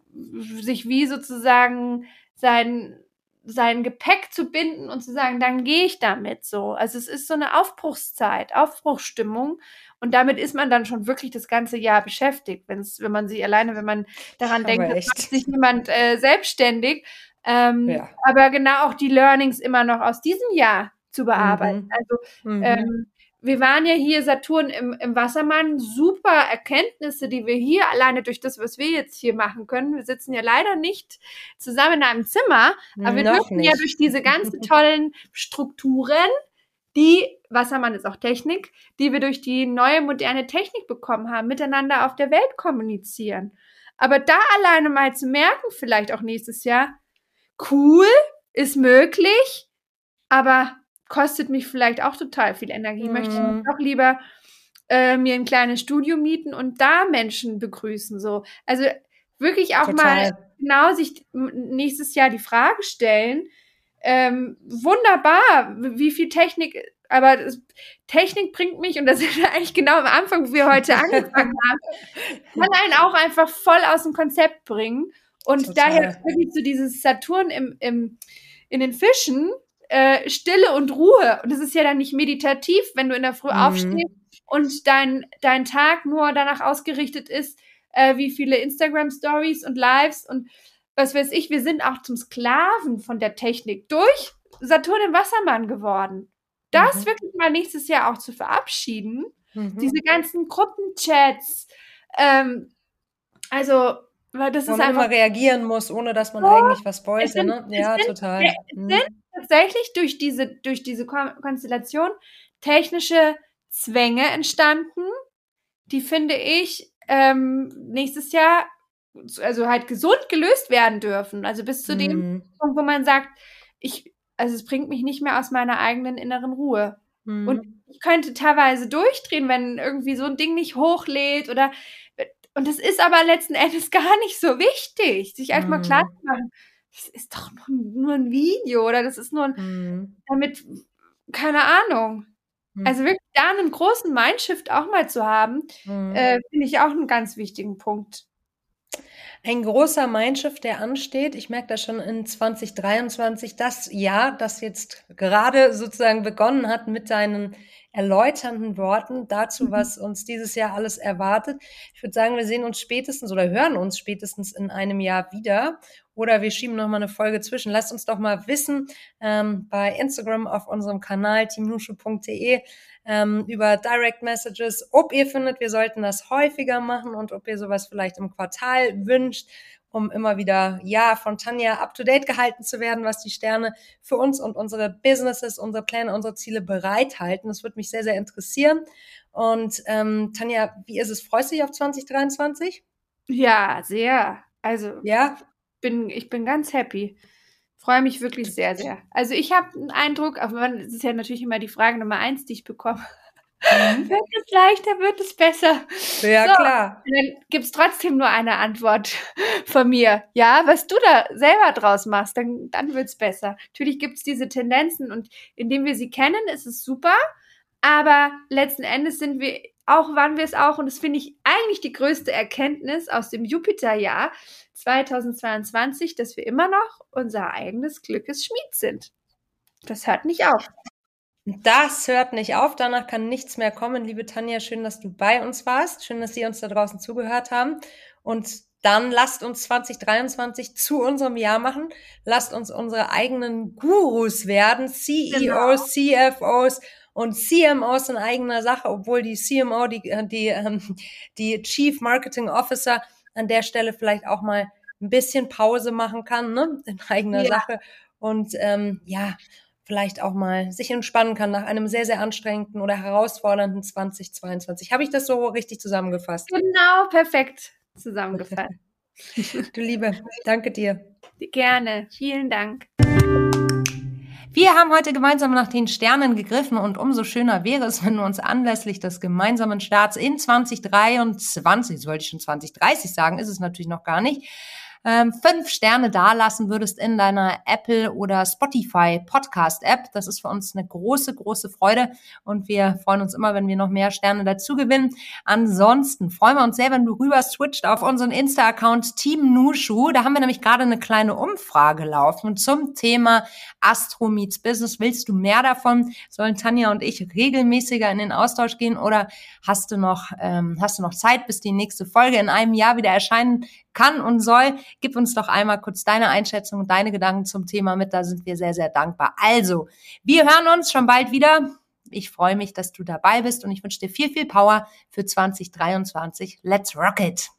sich wie sozusagen sein, sein Gepäck zu binden und zu sagen, dann gehe ich damit so. Also es ist so eine Aufbruchszeit, Aufbruchsstimmung. Und damit ist man dann schon wirklich das ganze Jahr beschäftigt, wenn's, wenn man sich alleine, wenn man daran denkt, dass sich jemand äh, selbstständig. Ähm, ja. Aber genau auch die Learnings immer noch aus diesem Jahr zu bearbeiten. Mhm. Also mhm. Ähm, wir waren ja hier Saturn im, im Wassermann, super Erkenntnisse, die wir hier alleine durch das, was wir jetzt hier machen können. Wir sitzen ja leider nicht zusammen in einem Zimmer, aber wir dürfen ja durch diese ganzen tollen Strukturen, die, Wassermann ist auch Technik, die wir durch die neue moderne Technik bekommen haben, miteinander auf der Welt kommunizieren. Aber da alleine mal zu merken, vielleicht auch nächstes Jahr, cool, ist möglich, aber kostet mich vielleicht auch total viel Energie. Mhm. Möchte ich doch lieber äh, mir ein kleines Studio mieten und da Menschen begrüßen. So. Also wirklich auch total. mal genau sich nächstes Jahr die Frage stellen. Ähm, wunderbar, wie viel Technik, aber das, Technik bringt mich, und das ist eigentlich genau am Anfang, wo wir heute angefangen haben, kann einen auch einfach voll aus dem Konzept bringen. Und Total. daher wirklich so dieses Saturn im, im, in den Fischen, äh, Stille und Ruhe. Und es ist ja dann nicht meditativ, wenn du in der Früh mhm. aufstehst und dein, dein Tag nur danach ausgerichtet ist, äh, wie viele Instagram-Stories und Lives und was weiß ich, wir sind auch zum Sklaven von der Technik durch Saturn im Wassermann geworden. Das mhm. wirklich mal nächstes Jahr auch zu verabschieden. Mhm. Diese ganzen Gruppenchats. Ähm, also, weil das Wo ist man einfach. immer reagieren muss, ohne dass man oh, eigentlich was wollte, sind, ne? Ja, sind, total. Es mhm. sind tatsächlich durch diese, durch diese Konstellation technische Zwänge entstanden, die finde ich ähm, nächstes Jahr also halt gesund gelöst werden dürfen. Also bis zu dem mhm. Punkt, wo man sagt, ich, also es bringt mich nicht mehr aus meiner eigenen inneren Ruhe. Mhm. Und ich könnte teilweise durchdrehen, wenn irgendwie so ein Ding nicht hochlädt oder und das ist aber letzten Endes gar nicht so wichtig, sich einfach mhm. mal klar zu machen, das ist doch nur, nur ein Video oder das ist nur ein, mhm. damit, keine Ahnung. Mhm. Also wirklich da einen großen Mindshift auch mal zu haben, mhm. äh, finde ich auch einen ganz wichtigen Punkt. Ein großer Mindshift, der ansteht. Ich merke das schon in 2023, das Jahr, das jetzt gerade sozusagen begonnen hat mit deinen erläuternden Worten dazu, mhm. was uns dieses Jahr alles erwartet. Ich würde sagen, wir sehen uns spätestens oder hören uns spätestens in einem Jahr wieder. Oder wir schieben noch mal eine Folge zwischen. Lasst uns doch mal wissen ähm, bei Instagram auf unserem Kanal teamnushu.de ähm, über Direct Messages, ob ihr findet, wir sollten das häufiger machen und ob ihr sowas vielleicht im Quartal wünscht, um immer wieder, ja, von Tanja up to date gehalten zu werden, was die Sterne für uns und unsere Businesses, unsere Pläne, unsere Ziele bereithalten. Das würde mich sehr, sehr interessieren. Und ähm, Tanja, wie ist es? Freust du dich auf 2023? Ja, sehr. Also, ja, bin, ich bin ganz happy. Freue mich wirklich sehr, sehr. Also ich habe einen Eindruck, aber es ist ja natürlich immer die Frage Nummer eins, die ich bekomme. Mhm. Wird es leichter, wird es besser? Ja, so, klar. Dann gibt es trotzdem nur eine Antwort von mir. Ja, was du da selber draus machst, dann, dann wird es besser. Natürlich gibt es diese Tendenzen und indem wir sie kennen, ist es super. Aber letzten Endes sind wir auch, waren wir es auch, und das finde ich eigentlich die größte Erkenntnis aus dem Jupiterjahr 2022, dass wir immer noch unser eigenes Glückes Schmied sind. Das hört nicht auf. Das hört nicht auf. Danach kann nichts mehr kommen. Liebe Tanja, schön, dass du bei uns warst. Schön, dass Sie uns da draußen zugehört haben. Und dann lasst uns 2023 zu unserem Jahr machen. Lasst uns unsere eigenen Gurus werden, CEOs, genau. CFOs und CMOs in eigener Sache, obwohl die CMO, die, die, ähm, die Chief Marketing Officer an der Stelle vielleicht auch mal ein bisschen Pause machen kann, ne, in eigener ja. Sache. Und ähm, ja, vielleicht auch mal sich entspannen kann nach einem sehr, sehr anstrengenden oder herausfordernden 2022. Habe ich das so richtig zusammengefasst? Genau, perfekt zusammengefasst. du Liebe, danke dir. Gerne, vielen Dank. Wir haben heute gemeinsam nach den Sternen gegriffen und umso schöner wäre es, wenn wir uns anlässlich des gemeinsamen Starts in 2023, das wollte ich schon 2030 sagen, ist es natürlich noch gar nicht, ähm, fünf Sterne dalassen würdest in deiner Apple oder Spotify Podcast App. Das ist für uns eine große, große Freude und wir freuen uns immer, wenn wir noch mehr Sterne dazu gewinnen. Ansonsten freuen wir uns sehr, wenn du rüber switcht auf unseren Insta-Account Team Nushu. Da haben wir nämlich gerade eine kleine Umfrage laufen zum Thema Astro Meets Business. Willst du mehr davon? Sollen Tanja und ich regelmäßiger in den Austausch gehen oder hast du noch, ähm, hast du noch Zeit, bis die nächste Folge in einem Jahr wieder erscheinen kann und soll? Gib uns doch einmal kurz deine Einschätzung und deine Gedanken zum Thema mit. Da sind wir sehr, sehr dankbar. Also, wir hören uns schon bald wieder. Ich freue mich, dass du dabei bist und ich wünsche dir viel, viel Power für 2023. Let's rock it!